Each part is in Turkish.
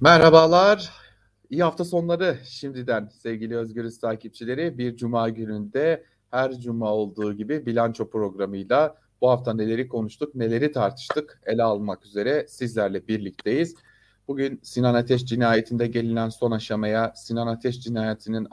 Merhabalar. İyi hafta sonları şimdiden sevgili Özgürüz takipçileri. Bir cuma gününde her cuma olduğu gibi bilanço programıyla bu hafta neleri konuştuk, neleri tartıştık ele almak üzere sizlerle birlikteyiz. Bugün Sinan Ateş cinayetinde gelinen son aşamaya, Sinan Ateş cinayetinin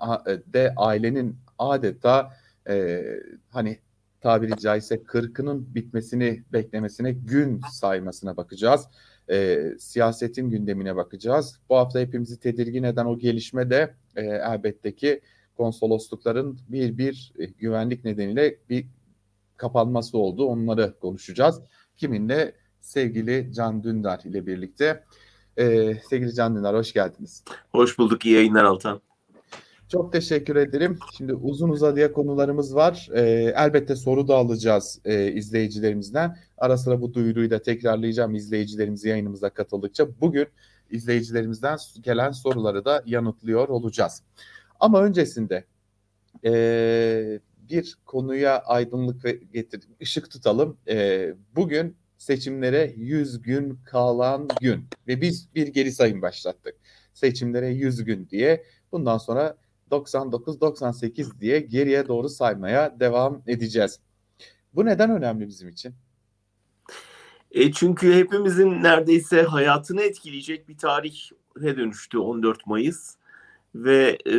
de ailenin adeta e, hani tabiri caizse kırkının bitmesini beklemesine gün saymasına bakacağız e, siyasetin gündemine bakacağız. Bu hafta hepimizi tedirgin eden o gelişme de e, elbette ki konsoloslukların bir bir e, güvenlik nedeniyle bir kapanması oldu. Onları konuşacağız. Kiminle? Sevgili Can Dündar ile birlikte. E, sevgili Can Dündar hoş geldiniz. Hoş bulduk. İyi yayınlar Altan. Çok teşekkür ederim. Şimdi uzun uzadıya konularımız var. E, elbette soru da alacağız e, izleyicilerimizden. Ara sıra bu duyuruyu da tekrarlayacağım izleyicilerimiz yayınımıza katıldıkça. Bugün izleyicilerimizden gelen soruları da yanıtlıyor olacağız. Ama öncesinde e, bir konuya aydınlık getir, ışık tutalım. E, bugün seçimlere 100 gün kalan gün ve biz bir geri sayım başlattık. Seçimlere 100 gün diye. Bundan sonra 99-98 diye geriye doğru saymaya devam edeceğiz. Bu neden önemli bizim için? E çünkü hepimizin neredeyse hayatını etkileyecek bir tarihe dönüştü 14 Mayıs ve e,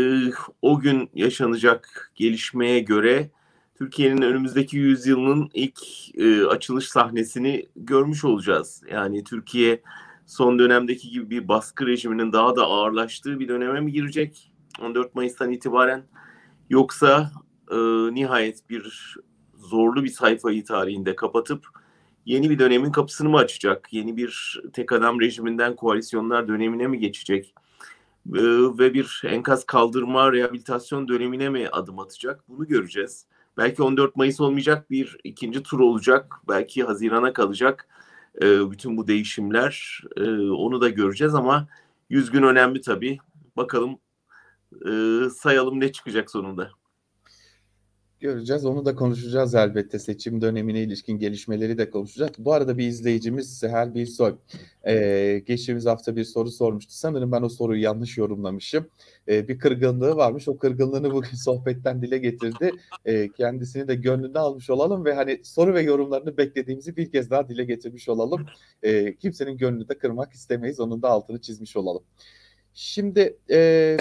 o gün yaşanacak gelişmeye göre Türkiye'nin önümüzdeki yüzyılın ilk e, açılış sahnesini görmüş olacağız. Yani Türkiye son dönemdeki gibi bir baskı rejiminin daha da ağırlaştığı bir döneme mi girecek? 14 Mayıs'tan itibaren yoksa e, nihayet bir zorlu bir sayfayı tarihinde kapatıp yeni bir dönemin kapısını mı açacak? Yeni bir tek adam rejiminden koalisyonlar dönemine mi geçecek? E, ve bir enkaz kaldırma rehabilitasyon dönemine mi adım atacak? Bunu göreceğiz. Belki 14 Mayıs olmayacak bir ikinci tur olacak. Belki Haziran'a kalacak e, bütün bu değişimler. E, onu da göreceğiz ama 100 gün önemli tabii. Bakalım e, sayalım ne çıkacak sonunda. Göreceğiz. Onu da konuşacağız elbette. Seçim dönemine ilişkin gelişmeleri de konuşacağız. Bu arada bir izleyicimiz Seher Bilsoy ee, geçtiğimiz hafta bir soru sormuştu. Sanırım ben o soruyu yanlış yorumlamışım. Ee, bir kırgınlığı varmış. O kırgınlığını bugün sohbetten dile getirdi. Ee, kendisini de gönlünde almış olalım ve hani soru ve yorumlarını beklediğimizi bir kez daha dile getirmiş olalım. Ee, kimsenin gönlünü de kırmak istemeyiz. Onun da altını çizmiş olalım. Şimdi e,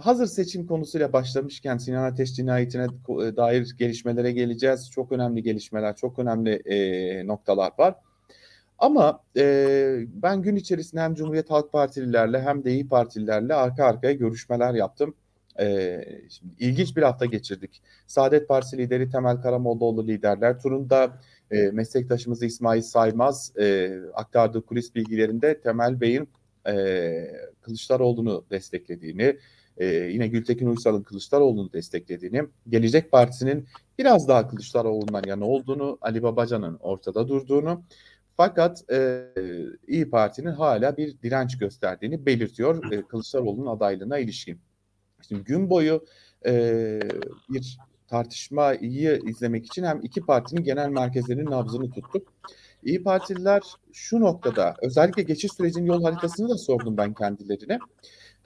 hazır seçim konusuyla başlamışken Sinan Ateş cinayetine e, dair gelişmelere geleceğiz. Çok önemli gelişmeler, çok önemli e, noktalar var. Ama e, ben gün içerisinde hem Cumhuriyet Halk Partililerle hem de İyi Partililerle arka arkaya görüşmeler yaptım. E, şimdi ilginç bir hafta geçirdik. Saadet Partisi lideri Temel Karamollaoğlu liderler turunda e, meslektaşımız İsmail Saymaz e, aktardığı kulis bilgilerinde Temel Bey'in e, Kılıçdaroğlu'nu desteklediğini, e, yine Gültekin Uysal'ın Kılıçdaroğlu'nu desteklediğini, Gelecek Partisi'nin biraz daha Kılıçdaroğlu'ndan yana olduğunu, Ali Babacan'ın ortada durduğunu fakat e, İyi Parti'nin hala bir direnç gösterdiğini belirtiyor e, Kılıçdaroğlu'nun adaylığına ilişkin. Şimdi gün boyu e, bir tartışmayı izlemek için hem iki partinin genel merkezlerinin nabzını tuttuk. İyi Partililer şu noktada özellikle geçiş sürecinin yol haritasını da sordum ben kendilerine.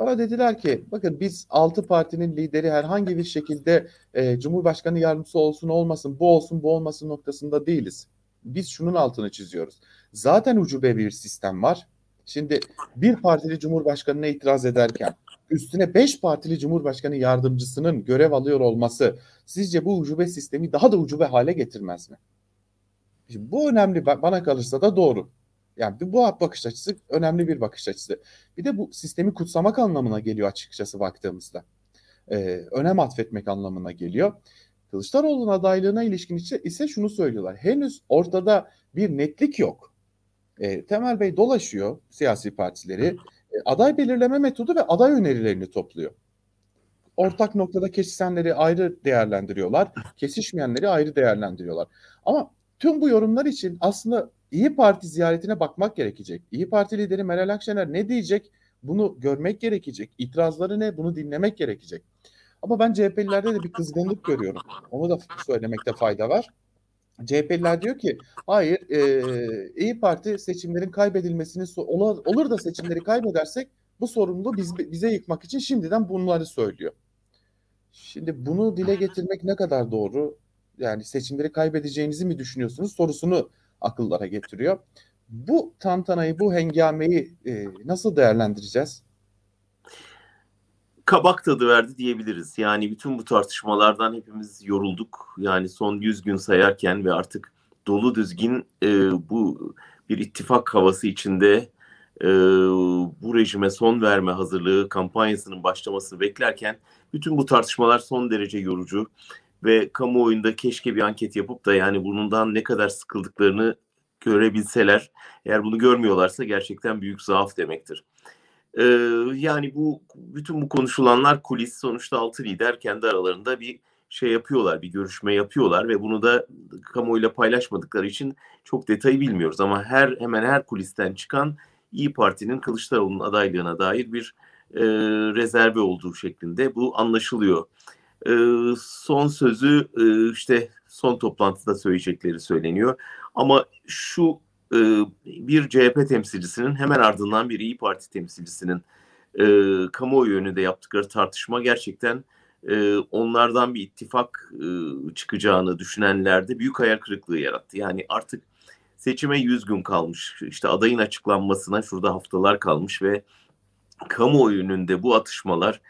Bana dediler ki bakın biz altı partinin lideri herhangi bir şekilde e, Cumhurbaşkanı yardımcısı olsun olmasın bu olsun bu olmasın noktasında değiliz. Biz şunun altını çiziyoruz. Zaten ucube bir sistem var. Şimdi bir partili cumhurbaşkanına itiraz ederken üstüne beş partili cumhurbaşkanı yardımcısının görev alıyor olması sizce bu ucube sistemi daha da ucube hale getirmez mi? Şimdi bu önemli bana kalırsa da doğru. Yani bu bakış açısı önemli bir bakış açısı. Bir de bu sistemi kutsamak anlamına geliyor açıkçası baktığımızda. Ee, önem atfetmek anlamına geliyor. Kılıçdaroğlu'nun adaylığına ilişkin ise şunu söylüyorlar. Henüz ortada bir netlik yok. E, Temel Bey dolaşıyor siyasi partileri. E, aday belirleme metodu ve aday önerilerini topluyor. Ortak noktada kesişenleri ayrı değerlendiriyorlar. Kesişmeyenleri ayrı değerlendiriyorlar. Ama tüm bu yorumlar için aslında İyi Parti ziyaretine bakmak gerekecek. İyi Parti lideri Meral Akşener ne diyecek? Bunu görmek gerekecek. İtirazları ne? Bunu dinlemek gerekecek. Ama ben CHP'lilerde de bir kızgınlık görüyorum. Onu da söylemekte fayda var. CHP'liler diyor ki hayır e, İyi Parti seçimlerin kaybedilmesini olur, olur da seçimleri kaybedersek bu sorumluluğu biz, bize yıkmak için şimdiden bunları söylüyor. Şimdi bunu dile getirmek ne kadar doğru? Yani seçimleri kaybedeceğinizi mi düşünüyorsunuz sorusunu akıllara getiriyor. Bu tantanayı, bu hengameyi e, nasıl değerlendireceğiz? kabak tadı verdi diyebiliriz. Yani bütün bu tartışmalardan hepimiz yorulduk. Yani son 100 gün sayarken ve artık dolu düzgün e, bu bir ittifak havası içinde e, bu rejime son verme hazırlığı kampanyasının başlamasını beklerken bütün bu tartışmalar son derece yorucu ve kamuoyunda keşke bir anket yapıp da yani bundan ne kadar sıkıldıklarını görebilseler. Eğer bunu görmüyorlarsa gerçekten büyük zaaf demektir. Ee, yani bu bütün bu konuşulanlar kulis sonuçta altı lider kendi aralarında bir şey yapıyorlar, bir görüşme yapıyorlar ve bunu da kamuoyuyla paylaşmadıkları için çok detayı bilmiyoruz. Ama her hemen her kulisten çıkan İyi Parti'nin Kılıçdaroğlu'nun adaylığına dair bir e, rezerve olduğu şeklinde bu anlaşılıyor. E, son sözü e, işte son toplantıda söyleyecekleri söyleniyor. Ama şu e, bir CHP temsilcisinin hemen ardından bir İyi Parti temsilcisinin e, kamuoyu önünde yaptıkları tartışma gerçekten e, onlardan bir ittifak e, çıkacağını düşünenlerde büyük hayal kırıklığı yarattı. Yani artık seçime 100 gün kalmış. İşte adayın açıklanmasına şurada haftalar kalmış ve kamuoyu önünde bu atışmalar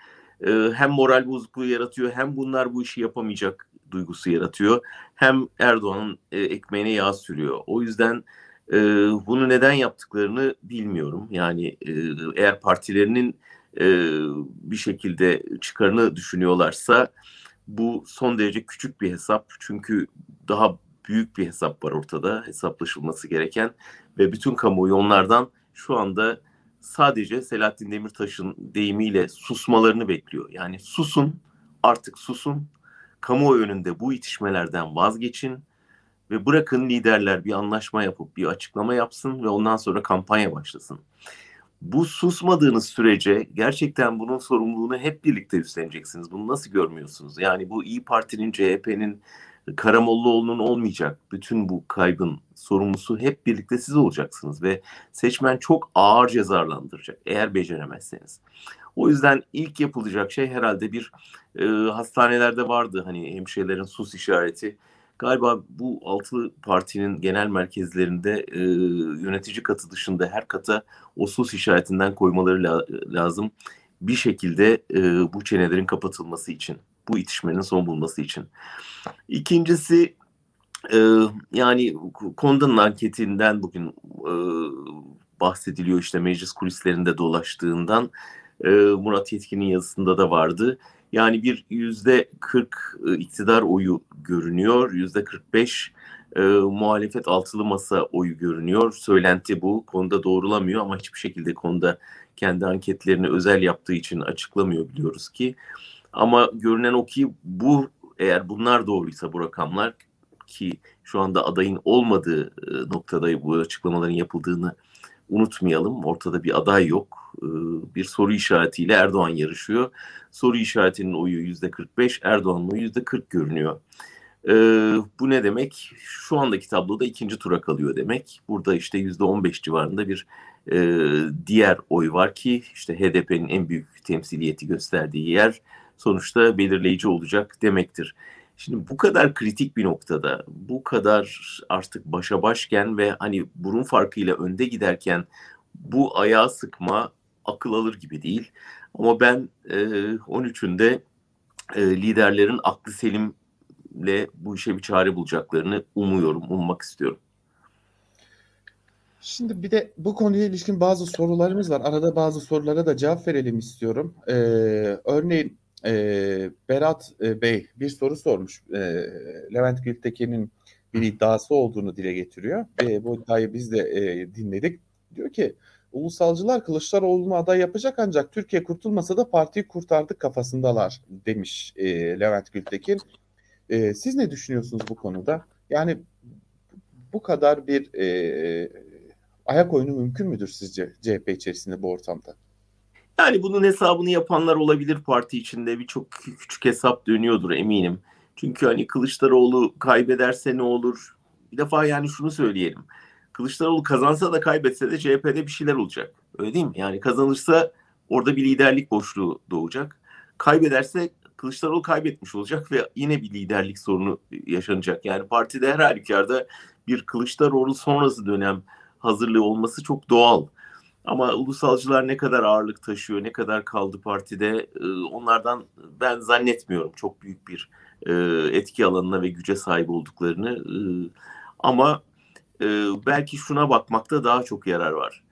e, hem moral bozukluğu yaratıyor hem bunlar bu işi yapamayacak duygusu yaratıyor. Hem Erdoğan'ın e, ekmeğine yağ sürüyor. O yüzden e, bunu neden yaptıklarını bilmiyorum. Yani e, eğer partilerinin bir şekilde çıkarını düşünüyorlarsa bu son derece küçük bir hesap. Çünkü daha büyük bir hesap var ortada hesaplaşılması gereken ve bütün kamuoyu onlardan şu anda sadece Selahattin Demirtaş'ın deyimiyle susmalarını bekliyor. Yani susun, artık susun. Kamuoyu önünde bu itişmelerden vazgeçin ve bırakın liderler bir anlaşma yapıp bir açıklama yapsın ve ondan sonra kampanya başlasın. Bu susmadığınız sürece gerçekten bunun sorumluluğunu hep birlikte üstleneceksiniz. Bunu nasıl görmüyorsunuz? Yani bu İyi Parti'nin, CHP'nin, Karamollaoğlu'nun olmayacak. Bütün bu kaybın sorumlusu hep birlikte siz olacaksınız ve seçmen çok ağır cezalandıracak eğer beceremezseniz. O yüzden ilk yapılacak şey herhalde bir e, hastanelerde vardı hani hemşirelerin sus işareti Galiba bu altılı partinin genel merkezlerinde e, yönetici katı dışında her kata o sus işaretinden koymaları la, lazım. Bir şekilde e, bu çenelerin kapatılması için, bu itişmenin son bulması için. İkincisi e, yani Konda'nın anketinden bugün e, bahsediliyor işte meclis kulislerinde dolaştığından. E, Murat Yetkin'in yazısında da vardı. Yani bir yüzde 40 e, iktidar oyu görünüyor. Yüzde 45 e, muhalefet altılı masa oyu görünüyor. Söylenti bu. Konuda doğrulamıyor ama hiçbir şekilde konuda kendi anketlerini özel yaptığı için açıklamıyor biliyoruz ki. Ama görünen o ki bu eğer bunlar doğruysa bu rakamlar ki şu anda adayın olmadığı e, noktada bu açıklamaların yapıldığını unutmayalım. Ortada bir aday yok. Ee, bir soru işaretiyle Erdoğan yarışıyor. Soru işaretinin oyu yüzde 45, Erdoğan'ın oyu yüzde 40 görünüyor. Ee, bu ne demek? Şu andaki tabloda ikinci tura kalıyor demek. Burada işte yüzde 15 civarında bir e, diğer oy var ki işte HDP'nin en büyük temsiliyeti gösterdiği yer sonuçta belirleyici olacak demektir. Şimdi bu kadar kritik bir noktada, bu kadar artık başa başken ve hani burun farkıyla önde giderken bu ayağı sıkma akıl alır gibi değil. Ama ben e, 13'ünde e, liderlerin aklı selimle bu işe bir çare bulacaklarını umuyorum, ummak istiyorum. Şimdi bir de bu konuya ilişkin bazı sorularımız var. Arada bazı sorulara da cevap verelim istiyorum. Ee, örneğin e, Berat e, Bey bir soru sormuş. E, Levent Gültekin'in bir iddiası olduğunu dile getiriyor. E, bu iddiayı biz de e, dinledik. Diyor ki ulusalcılar Kılıçdaroğlu'nu aday yapacak ancak Türkiye kurtulmasa da partiyi kurtardık kafasındalar demiş e, Levent Gültekin. E, siz ne düşünüyorsunuz bu konuda? Yani bu kadar bir e, ayak oyunu mümkün müdür sizce CHP içerisinde bu ortamda? Yani bunun hesabını yapanlar olabilir parti içinde. Birçok küçük hesap dönüyordur eminim. Çünkü hani Kılıçdaroğlu kaybederse ne olur? bir defa yani şunu söyleyelim. Kılıçdaroğlu kazansa da kaybetse de CHP'de bir şeyler olacak. Öyle değil mi? Yani kazanırsa orada bir liderlik boşluğu doğacak. Kaybederse Kılıçdaroğlu kaybetmiş olacak ve yine bir liderlik sorunu yaşanacak. Yani partide her halükarda bir Kılıçdaroğlu sonrası dönem hazırlığı olması çok doğal. Ama ulusalcılar ne kadar ağırlık taşıyor, ne kadar kaldı partide e, onlardan ben zannetmiyorum çok büyük bir e, etki alanına ve güce sahip olduklarını. E, ama belki şuna bakmakta daha çok yarar var.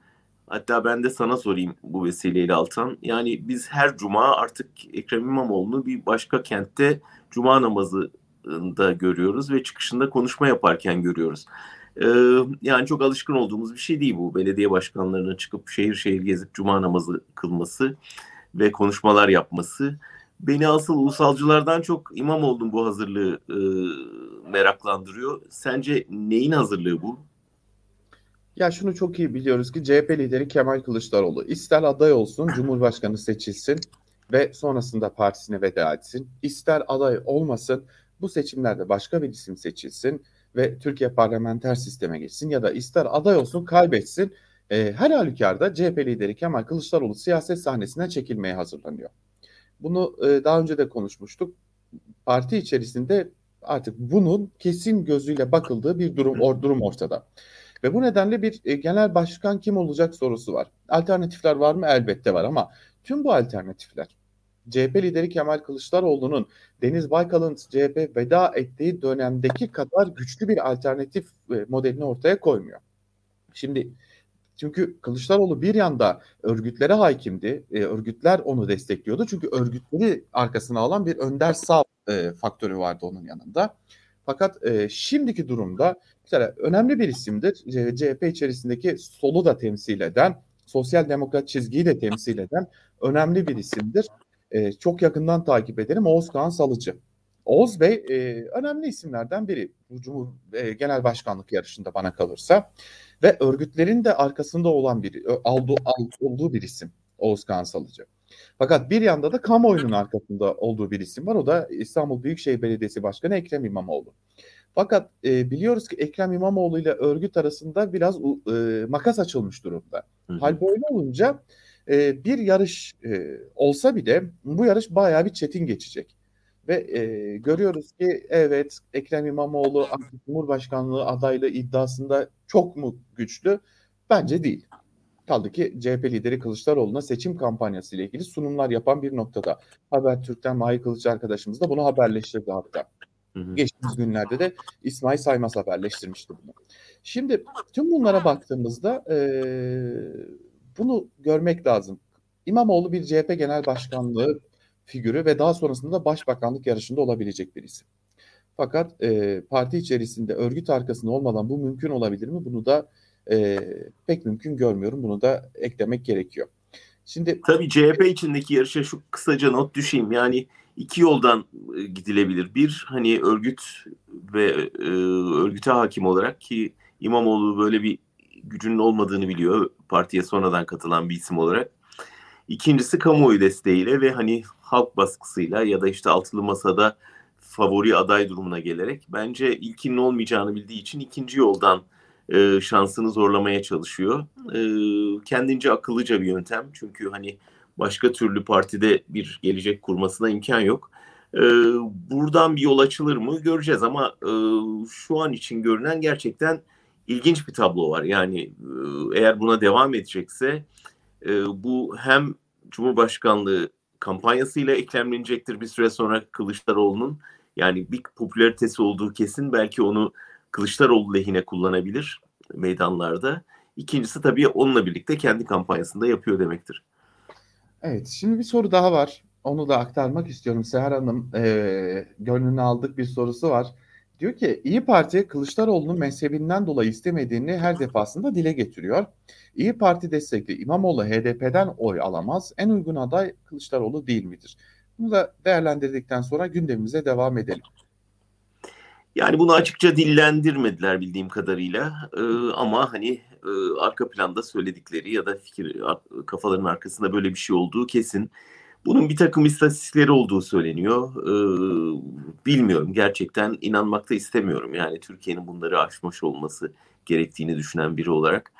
Hatta ben de sana sorayım bu vesileyle Altan. Yani biz her cuma artık Ekrem İmamoğlu'nu bir başka kentte cuma namazında görüyoruz ve çıkışında konuşma yaparken görüyoruz. Ee, yani çok alışkın olduğumuz bir şey değil bu. Belediye başkanlarının çıkıp şehir şehir gezip cuma namazı kılması ve konuşmalar yapması. Beni asıl ulusalcılardan çok İmamoğlu'nun bu hazırlığı e, meraklandırıyor. Sence neyin hazırlığı bu? Ya şunu çok iyi biliyoruz ki CHP lideri Kemal Kılıçdaroğlu ister aday olsun, Cumhurbaşkanı seçilsin ve sonrasında partisine veda etsin. İster aday olmasın, bu seçimlerde başka bir isim seçilsin ve Türkiye parlamenter sisteme geçsin ya da ister aday olsun kaybetsin. E, her halükarda CHP lideri Kemal Kılıçdaroğlu siyaset sahnesinden çekilmeye hazırlanıyor. Bunu e, daha önce de konuşmuştuk. Parti içerisinde artık bunun kesin gözüyle bakıldığı bir durum or, durum ortada. Ve bu nedenle bir e, genel başkan kim olacak sorusu var. Alternatifler var mı? Elbette var ama tüm bu alternatifler CHP lideri Kemal Kılıçdaroğlu'nun Deniz Baykal'ın CHP veda ettiği dönemdeki kadar güçlü bir alternatif e, modelini ortaya koymuyor. Şimdi çünkü Kılıçdaroğlu bir yanda örgütlere hakimdi. E, örgütler onu destekliyordu. Çünkü örgütleri arkasına alan bir önder sağ e, faktörü vardı onun yanında. Fakat e, şimdiki durumda mesela önemli bir isimdir. CHP içerisindeki solu da temsil eden, sosyal demokrat çizgiyi de temsil eden önemli bir isimdir e, çok yakından takip ederim Oğuz Kağan Salıcı. Oğuz Bey e, önemli isimlerden biri bu Cumhur e, Genel Başkanlık yarışında bana kalırsa ve örgütlerin de arkasında olan bir aldı, aldı, olduğu bir isim Oğuz Kağan Salıcı. Fakat bir yanda da kamuoyunun arkasında olduğu bir isim var. O da İstanbul Büyükşehir Belediyesi Başkanı Ekrem İmamoğlu. Fakat e, biliyoruz ki Ekrem İmamoğlu ile örgüt arasında biraz e, makas açılmış durumda. Hı hı. Hal böyle olunca e, bir yarış e, olsa bile bu yarış bayağı bir çetin geçecek. Ve e, görüyoruz ki evet Ekrem İmamoğlu Cumhurbaşkanlığı adaylığı iddiasında çok mu güçlü? Bence değil. Kaldı ki CHP lideri Kılıçdaroğlu'na seçim kampanyası ile ilgili sunumlar yapan bir noktada. Habertürk'ten Mahir Kılıç arkadaşımız da bunu haberleştirdi hatta. Hı hı. Geçtiğimiz günlerde de İsmail Saymaz haberleştirmişti bunu. Şimdi tüm bunlara baktığımızda e, bunu görmek lazım. İmamoğlu bir CHP Genel Başkanlığı figürü ve daha sonrasında başbakanlık yarışında olabilecek bir isim. Fakat e, parti içerisinde örgüt arkasında olmadan bu mümkün olabilir mi? Bunu da e, pek mümkün görmüyorum. Bunu da eklemek gerekiyor. Şimdi tabii CHP içindeki yarışa şu kısaca not düşeyim. Yani iki yoldan e, gidilebilir. Bir hani örgüt ve e, örgüte hakim olarak ki İmamoğlu böyle bir gücünün olmadığını biliyor partiye sonradan katılan bir isim olarak. İkincisi kamuoyu desteğiyle ve hani halk baskısıyla ya da işte altılı masada favori aday durumuna gelerek bence ilkinin olmayacağını bildiği için ikinci yoldan e, şansını zorlamaya çalışıyor. E, kendince akıllıca bir yöntem çünkü hani başka türlü partide bir gelecek kurmasına imkan yok. E, buradan bir yol açılır mı göreceğiz ama e, şu an için görünen gerçekten ilginç bir tablo var. Yani eğer buna devam edecekse e, bu hem Cumhurbaşkanlığı kampanyasıyla eklemlenecektir bir süre sonra Kılıçdaroğlu'nun. Yani bir popülaritesi olduğu kesin belki onu Kılıçdaroğlu lehine kullanabilir meydanlarda. İkincisi tabii onunla birlikte kendi kampanyasında yapıyor demektir. Evet şimdi bir soru daha var. Onu da aktarmak istiyorum. Seher Hanım e, gönlünü aldık bir sorusu var. Diyor ki İyi Parti Kılıçdaroğlu'nun mezhebinden dolayı istemediğini her defasında dile getiriyor. İyi Parti destekli İmamoğlu HDP'den oy alamaz. En uygun aday Kılıçdaroğlu değil midir? Bunu da değerlendirdikten sonra gündemimize devam edelim. Yani bunu açıkça dillendirmediler bildiğim kadarıyla ee, ama hani e, arka planda söyledikleri ya da fikir kafaların arkasında böyle bir şey olduğu kesin. Bunun bir takım istatistikleri olduğu söyleniyor. Ee, bilmiyorum gerçekten inanmakta istemiyorum. Yani Türkiye'nin bunları aşmış olması gerektiğini düşünen biri olarak.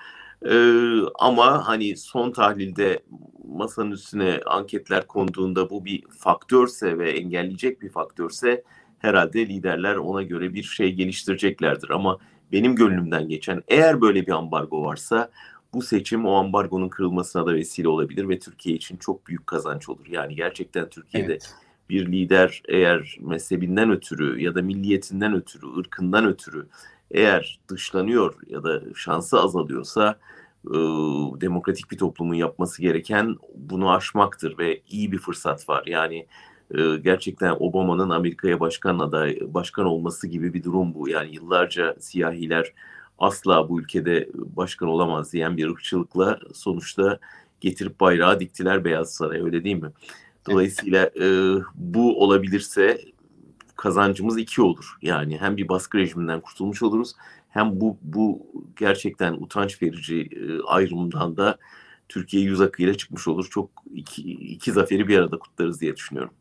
Ee, ama hani son tahlilde masanın üstüne anketler konduğunda bu bir faktörse ve engelleyecek bir faktörse herhalde liderler ona göre bir şey geliştireceklerdir. Ama benim gönlümden geçen eğer böyle bir ambargo varsa bu seçim o ambargonun kırılmasına da vesile olabilir ve Türkiye için çok büyük kazanç olur. Yani gerçekten Türkiye'de evet. bir lider eğer mezhebinden ötürü ya da milliyetinden ötürü, ırkından ötürü eğer dışlanıyor ya da şansı azalıyorsa e, demokratik bir toplumun yapması gereken bunu aşmaktır ve iyi bir fırsat var. Yani e, gerçekten Obama'nın Amerika'ya başkan aday başkan olması gibi bir durum bu. Yani yıllarca siyahiler asla bu ülkede başkan olamaz diyen bir ırkçılıkla sonuçta getirip bayrağı diktiler Beyaz Saray öyle değil mi? Dolayısıyla e, bu olabilirse kazancımız iki olur. Yani hem bir baskı rejiminden kurtulmuş oluruz hem bu bu gerçekten utanç verici e, ayrımdan da Türkiye yüz akıyla çıkmış olur. Çok iki, iki zaferi bir arada kutlarız diye düşünüyorum.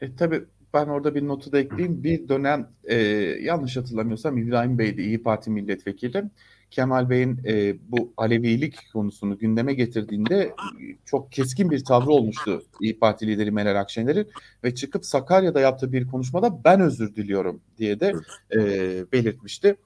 E, tabii ben orada bir notu da ekleyeyim. Bir dönem e, yanlış hatırlamıyorsam İbrahim Bey'di İyi Parti milletvekili. Kemal Bey'in e, bu Alevilik konusunu gündeme getirdiğinde çok keskin bir tavrı olmuştu İyi Parti lideri Meral Akşener'in ve çıkıp Sakarya'da yaptığı bir konuşmada ben özür diliyorum diye de e, belirtmişti.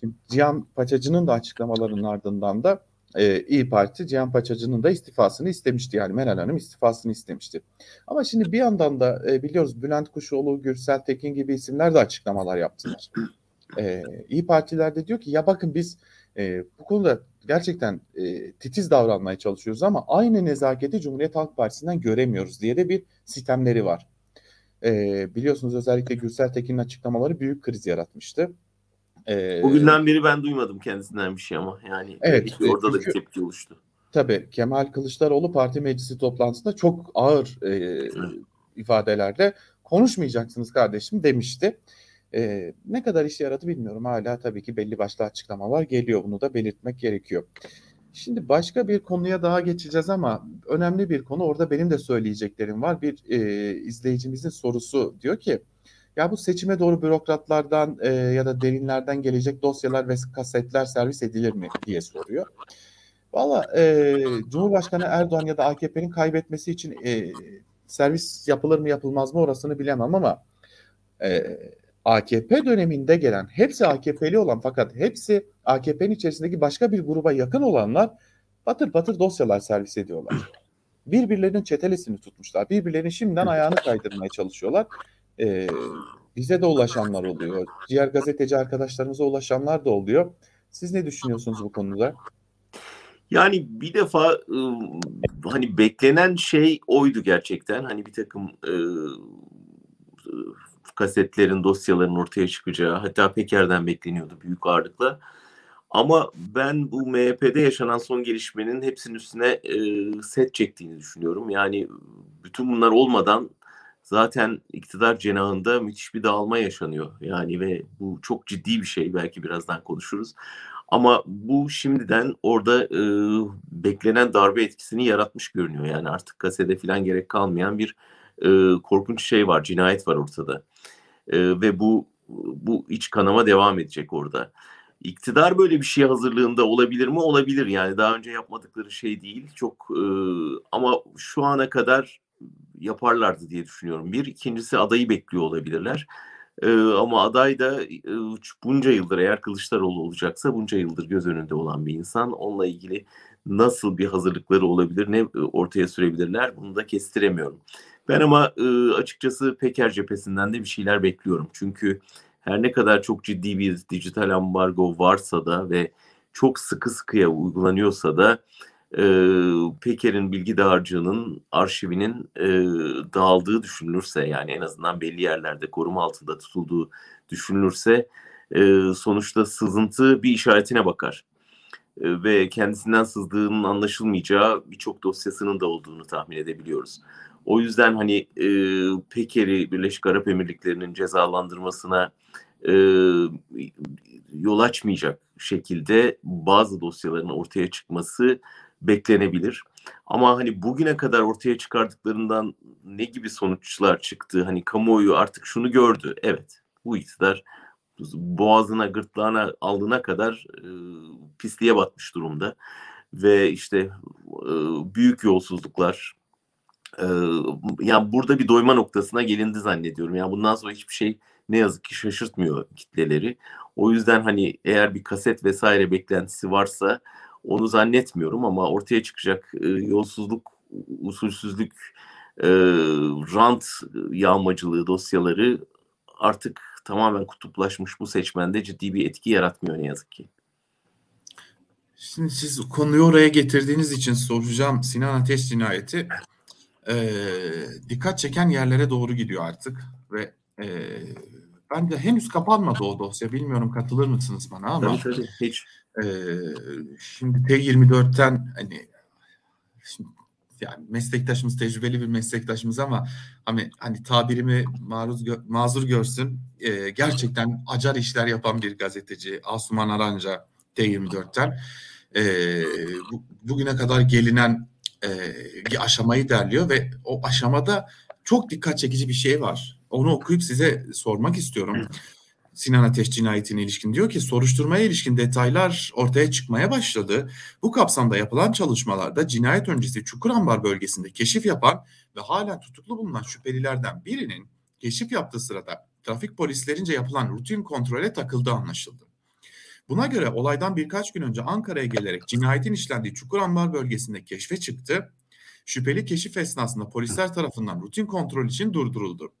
Şimdi Cihan Paçacı'nın da açıklamalarının ardından da e, İyi Parti Cihan Paçacı'nın da istifasını istemişti. Yani Meral Hanım istifasını istemişti. Ama şimdi bir yandan da e, biliyoruz Bülent Kuşoğlu, Gürsel Tekin gibi isimler de açıklamalar yaptılar. E, İyi Partiler de diyor ki ya bakın biz e, bu konuda gerçekten e, titiz davranmaya çalışıyoruz ama aynı nezaketi Cumhuriyet Halk Partisi'nden göremiyoruz diye de bir sistemleri var. E, biliyorsunuz özellikle Gürsel Tekin'in açıklamaları büyük kriz yaratmıştı. Ee, Bugünden beri ben duymadım kendisinden bir şey ama yani evet, orada da bir tepki oluştu. Tabii Kemal Kılıçdaroğlu parti meclisi toplantısında çok ağır e, ifadelerle konuşmayacaksınız kardeşim demişti. E, ne kadar işe yaradı bilmiyorum. Hala tabii ki belli başlı açıklamalar geliyor. Bunu da belirtmek gerekiyor. Şimdi başka bir konuya daha geçeceğiz ama önemli bir konu. Orada benim de söyleyeceklerim var. Bir e, izleyicimizin sorusu diyor ki ya bu seçime doğru bürokratlardan e, ya da derinlerden gelecek dosyalar ve kasetler servis edilir mi diye soruyor. Valla e, Cumhurbaşkanı Erdoğan ya da AKP'nin kaybetmesi için e, servis yapılır mı yapılmaz mı orasını bilemem ama e, AKP döneminde gelen hepsi AKP'li olan fakat hepsi AKP'nin içerisindeki başka bir gruba yakın olanlar batır batır dosyalar servis ediyorlar. Birbirlerinin çetelesini tutmuşlar. Birbirlerinin şimdiden ayağını kaydırmaya çalışıyorlar e, bize de ulaşanlar oluyor. Diğer gazeteci arkadaşlarımıza ulaşanlar da oluyor. Siz ne düşünüyorsunuz bu konuda? Yani bir defa e, hani beklenen şey oydu gerçekten. Hani bir takım e, kasetlerin, dosyaların ortaya çıkacağı hatta Peker'den bekleniyordu büyük ağırlıkla. Ama ben bu MHP'de yaşanan son gelişmenin hepsinin üstüne e, set çektiğini düşünüyorum. Yani bütün bunlar olmadan zaten iktidar cenahında müthiş bir dağılma yaşanıyor. Yani ve bu çok ciddi bir şey belki birazdan konuşuruz. Ama bu şimdiden orada e, beklenen darbe etkisini yaratmış görünüyor. Yani artık kasede falan gerek kalmayan bir e, korkunç şey var, cinayet var ortada. E, ve bu bu iç kanama devam edecek orada. İktidar böyle bir şey hazırlığında olabilir mi? Olabilir yani daha önce yapmadıkları şey değil. Çok e, ama şu ana kadar yaparlardı diye düşünüyorum. Bir, ikincisi adayı bekliyor olabilirler. Ee, ama aday da e, bunca yıldır eğer Kılıçdaroğlu olacaksa bunca yıldır göz önünde olan bir insan. Onunla ilgili nasıl bir hazırlıkları olabilir, ne e, ortaya sürebilirler bunu da kestiremiyorum. Ben ama e, açıkçası Peker cephesinden de bir şeyler bekliyorum. Çünkü her ne kadar çok ciddi bir dijital ambargo varsa da ve çok sıkı sıkıya uygulanıyorsa da e, Peker'in bilgi dağarcığının arşivinin e, dağıldığı düşünülürse yani en azından belli yerlerde koruma altında tutulduğu düşünülürse e, sonuçta sızıntı bir işaretine bakar. E, ve kendisinden sızdığının anlaşılmayacağı birçok dosyasının da olduğunu tahmin edebiliyoruz. O yüzden hani e, Peker'i Birleşik Arap Emirlikleri'nin cezalandırmasına e, yol açmayacak şekilde bazı dosyaların ortaya çıkması beklenebilir. Ama hani bugüne kadar ortaya çıkardıklarından ne gibi sonuçlar çıktı? Hani kamuoyu artık şunu gördü. Evet bu iktidar boğazına gırtlağına aldığına kadar e, pisliğe batmış durumda. Ve işte e, büyük yolsuzluklar, e, yani burada bir doyma noktasına gelindi zannediyorum. Yani bundan sonra hiçbir şey ne yazık ki şaşırtmıyor kitleleri. O yüzden hani eğer bir kaset vesaire beklentisi varsa onu zannetmiyorum ama ortaya çıkacak e, yolsuzluk, usulsüzlük, e, rant yağmacılığı dosyaları artık tamamen kutuplaşmış bu seçmende ciddi bir etki yaratmıyor ne yazık ki. Şimdi siz konuyu oraya getirdiğiniz için soracağım Sinan Ateş cinayeti e, dikkat çeken yerlere doğru gidiyor artık ve e, ben de henüz kapanmadı o dosya. Bilmiyorum katılır mısınız bana ama. Tabii tabii hiç. E, şimdi T24'ten hani şimdi, yani meslektaşımız tecrübeli bir meslektaşımız ama hani hani tabirimi maruz gö mazur görsün. E, gerçekten acar işler yapan bir gazeteci Asuman Aranca T24'ten. E, bu, bugüne kadar gelinen e, aşamayı derliyor ve o aşamada çok dikkat çekici bir şey var. Onu okuyup size sormak istiyorum. Sinan Ateş cinayetine ilişkin diyor ki soruşturmaya ilişkin detaylar ortaya çıkmaya başladı. Bu kapsamda yapılan çalışmalarda cinayet öncesi Çukurambar bölgesinde keşif yapan ve hala tutuklu bulunan şüphelilerden birinin keşif yaptığı sırada trafik polislerince yapılan rutin kontrole takıldığı anlaşıldı. Buna göre olaydan birkaç gün önce Ankara'ya gelerek cinayetin işlendiği Çukurambar bölgesinde keşfe çıktı. Şüpheli keşif esnasında polisler tarafından rutin kontrol için durduruldu.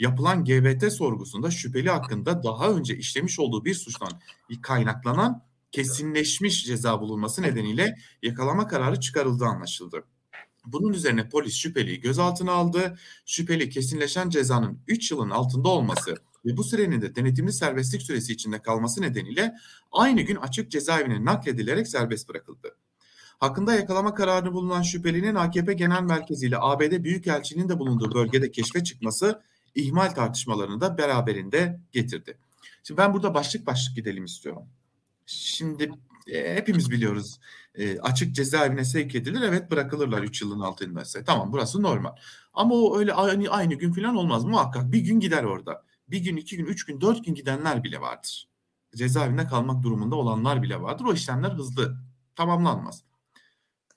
Yapılan GBT sorgusunda şüpheli hakkında daha önce işlemiş olduğu bir suçtan kaynaklanan kesinleşmiş ceza bulunması nedeniyle yakalama kararı çıkarıldığı anlaşıldı. Bunun üzerine polis şüpheliyi gözaltına aldı. Şüpheli kesinleşen cezanın 3 yılın altında olması ve bu sürenin de denetimli serbestlik süresi içinde kalması nedeniyle aynı gün açık cezaevine nakledilerek serbest bırakıldı. Hakkında yakalama kararı bulunan şüphelinin AKP Genel Merkezi ile ABD Büyükelçiliğinin de bulunduğu bölgede keşfe çıkması ihmal tartışmalarını da beraberinde getirdi. Şimdi ben burada başlık başlık gidelim istiyorum. Şimdi e, hepimiz biliyoruz e, açık cezaevine sevk edilir evet bırakılırlar 3 yılın altındaysa tamam burası normal. Ama o öyle aynı, aynı gün falan olmaz muhakkak bir gün gider orada bir gün, iki gün, üç gün, dört gün gidenler bile vardır. Cezaevinde kalmak durumunda olanlar bile vardır. O işlemler hızlı tamamlanmaz.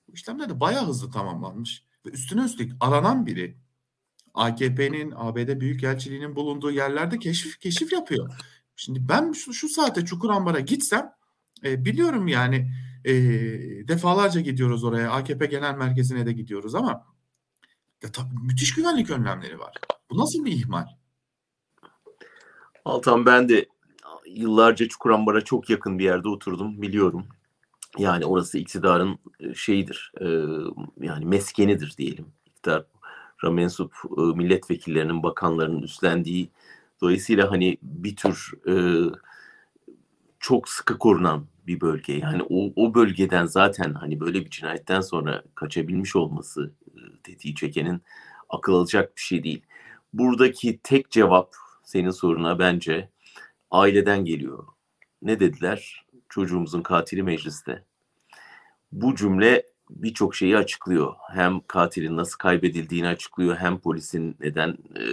Bu işlemler de bayağı hızlı tamamlanmış. Ve üstüne üstlük aranan biri AKP'nin, ABD Büyükelçiliği'nin bulunduğu yerlerde keşif keşif yapıyor. Şimdi ben şu, şu saate Çukurambar'a gitsem e, biliyorum yani e, defalarca gidiyoruz oraya. AKP Genel Merkezi'ne de gidiyoruz ama ya, tabii, müthiş güvenlik önlemleri var. Bu nasıl bir ihmal? Altan ben de yıllarca Çukurambar'a çok yakın bir yerde oturdum biliyorum. Yani orası iktidarın e, şeyidir, e, yani meskenidir diyelim. İktidara mensup e, milletvekillerinin, bakanlarının üstlendiği, dolayısıyla hani bir tür çok sıkı korunan bir bölge. Yani o, o bölgeden zaten hani böyle bir cinayetten sonra kaçabilmiş olması tetiği çekenin akıl alacak bir şey değil. Buradaki tek cevap senin soruna bence aileden geliyor. Ne dediler? Çocuğumuzun katili mecliste. Bu cümle birçok şeyi açıklıyor. Hem katilin nasıl kaybedildiğini açıklıyor, hem polisin neden e,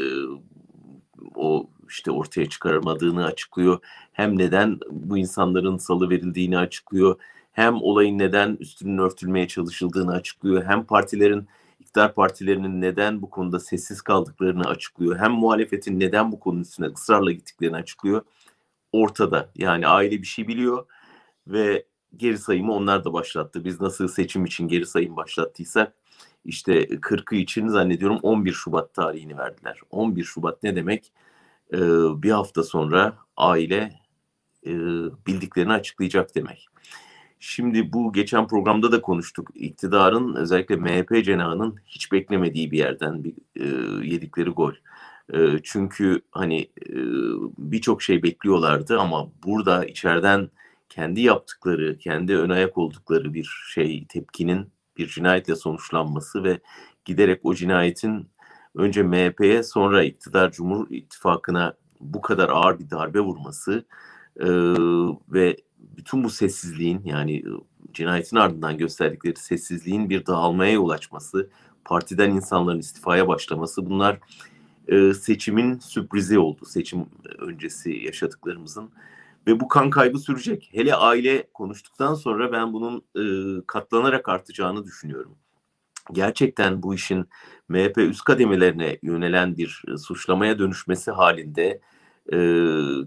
o işte ortaya çıkaramadığını açıklıyor. Hem neden bu insanların salı verildiğini açıklıyor. Hem olayın neden üstünün örtülmeye çalışıldığını açıklıyor. Hem partilerin iktidar partilerinin neden bu konuda sessiz kaldıklarını açıklıyor. Hem muhalefetin neden bu konunun üstüne ısrarla gittiklerini açıklıyor. Ortada yani aile bir şey biliyor ve geri sayımı onlar da başlattı. Biz nasıl seçim için geri sayım başlattıysak işte 40'ı için zannediyorum 11 Şubat tarihini verdiler. 11 Şubat ne demek? Ee, bir hafta sonra aile e, bildiklerini açıklayacak demek. Şimdi bu geçen programda da konuştuk. İktidarın özellikle MHP cenahının hiç beklemediği bir yerden bir, e, yedikleri gol. E, çünkü hani e, birçok şey bekliyorlardı ama burada içeriden kendi yaptıkları, kendi ön ayak oldukları bir şey tepkinin bir cinayetle sonuçlanması ve giderek o cinayetin önce MHP'ye sonra iktidar Cumhur İttifakı'na bu kadar ağır bir darbe vurması e, ve bütün bu sessizliğin yani cinayetin ardından gösterdikleri sessizliğin bir dağılmaya yol açması, partiden insanların istifaya başlaması bunlar e, seçimin sürprizi oldu. Seçim öncesi yaşadıklarımızın ve bu kan kaybı sürecek. Hele aile konuştuktan sonra ben bunun e, katlanarak artacağını düşünüyorum. Gerçekten bu işin MHP üst kademelerine yönelen bir suçlamaya dönüşmesi halinde e,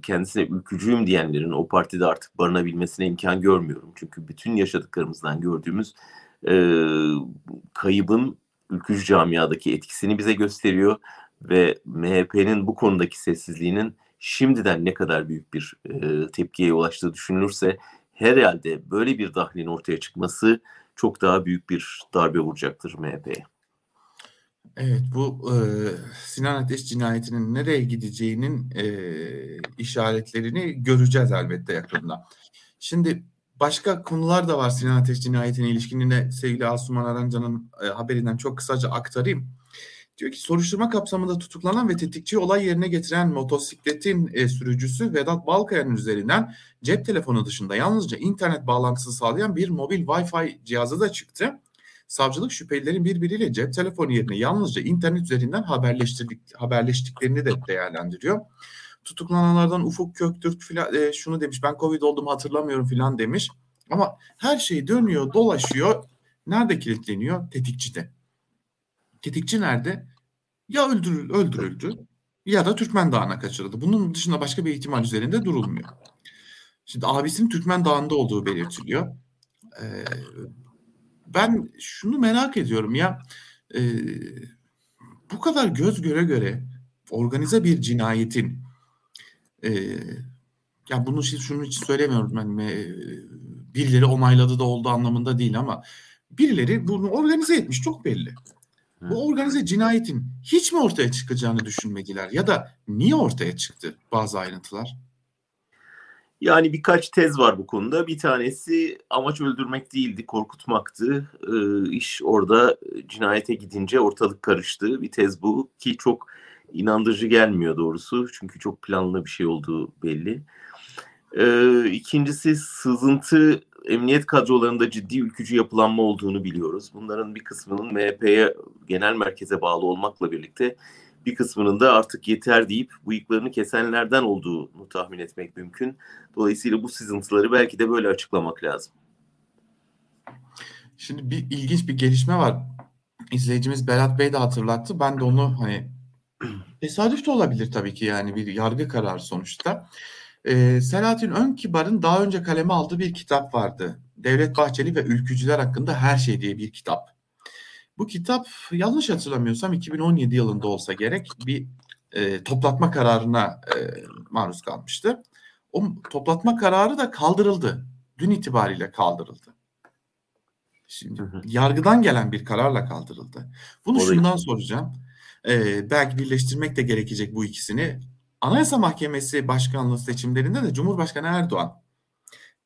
kendisine ülkücüyüm diyenlerin o partide artık barınabilmesine imkan görmüyorum. Çünkü bütün yaşadıklarımızdan gördüğümüz e, kaybın ülkücü camiadaki etkisini bize gösteriyor ve MHP'nin bu konudaki sessizliğinin şimdiden ne kadar büyük bir e, tepkiye ulaştığı düşünülürse herhalde böyle bir dahlin ortaya çıkması çok daha büyük bir darbe vuracaktır MHP'ye. Evet bu e, Sinan Ateş cinayetinin nereye gideceğinin e, işaretlerini göreceğiz elbette yakında. Şimdi başka konular da var Sinan Ateş cinayetine ilişkin sevgili Asuman Arancan'ın e, haberinden çok kısaca aktarayım. Diyor ki soruşturma kapsamında tutuklanan ve tetikçi olay yerine getiren motosikletin e, sürücüsü Vedat Balkaya'nın üzerinden cep telefonu dışında yalnızca internet bağlantısı sağlayan bir mobil Wi-Fi cihazı da çıktı. Savcılık şüphelilerin birbiriyle cep telefonu yerine yalnızca internet üzerinden haberleştirdik, haberleştiklerini de değerlendiriyor. Tutuklananlardan Ufuk Köktürk filan, e, şunu demiş ben Covid oldum hatırlamıyorum filan demiş. Ama her şey dönüyor dolaşıyor. Nerede kilitleniyor? Tetikçide. Tetikçi nerede? Ya öldürül, öldürüldü ya da Türkmen Dağı'na kaçırıldı. Bunun dışında başka bir ihtimal üzerinde durulmuyor. Şimdi abisinin Türkmen Dağı'nda olduğu belirtiliyor. Ee, ben şunu merak ediyorum ya e, bu kadar göz göre göre organize bir cinayetin e, ya bunu şunun için söylemiyorum ben e, birileri onayladı da oldu anlamında değil ama birileri bunu organize etmiş çok belli. Bu organize cinayetin hiç mi ortaya çıkacağını düşünmediler ya da niye ortaya çıktı bazı ayrıntılar? Yani birkaç tez var bu konuda. Bir tanesi amaç öldürmek değildi, korkutmaktı. Ee, iş orada cinayete gidince ortalık karıştı. Bir tez bu ki çok inandırıcı gelmiyor doğrusu. Çünkü çok planlı bir şey olduğu belli. Ee, ikincisi sızıntı emniyet kadrolarında ciddi ülkücü yapılanma olduğunu biliyoruz. Bunların bir kısmının MHP'ye genel merkeze bağlı olmakla birlikte bir kısmının da artık yeter deyip bıyıklarını kesenlerden olduğunu tahmin etmek mümkün. Dolayısıyla bu sızıntıları belki de böyle açıklamak lazım. Şimdi bir ilginç bir gelişme var. İzleyicimiz Berat Bey de hatırlattı. Ben de onu hani tesadüf de olabilir tabii ki yani bir yargı kararı sonuçta. Ee, Selahattin Önkibar'ın daha önce kaleme aldığı bir kitap vardı. Devlet Bahçeli ve Ülkücüler hakkında her şey diye bir kitap. Bu kitap yanlış hatırlamıyorsam 2017 yılında olsa gerek bir e, toplatma kararına e, maruz kalmıştı. O toplatma kararı da kaldırıldı. Dün itibariyle kaldırıldı. Şimdi yargıdan gelen bir kararla kaldırıldı. Bunu Orayı... şundan soracağım. Ee, belki birleştirmek de gerekecek bu ikisini. Anayasa Mahkemesi başkanlığı seçimlerinde de Cumhurbaşkanı Erdoğan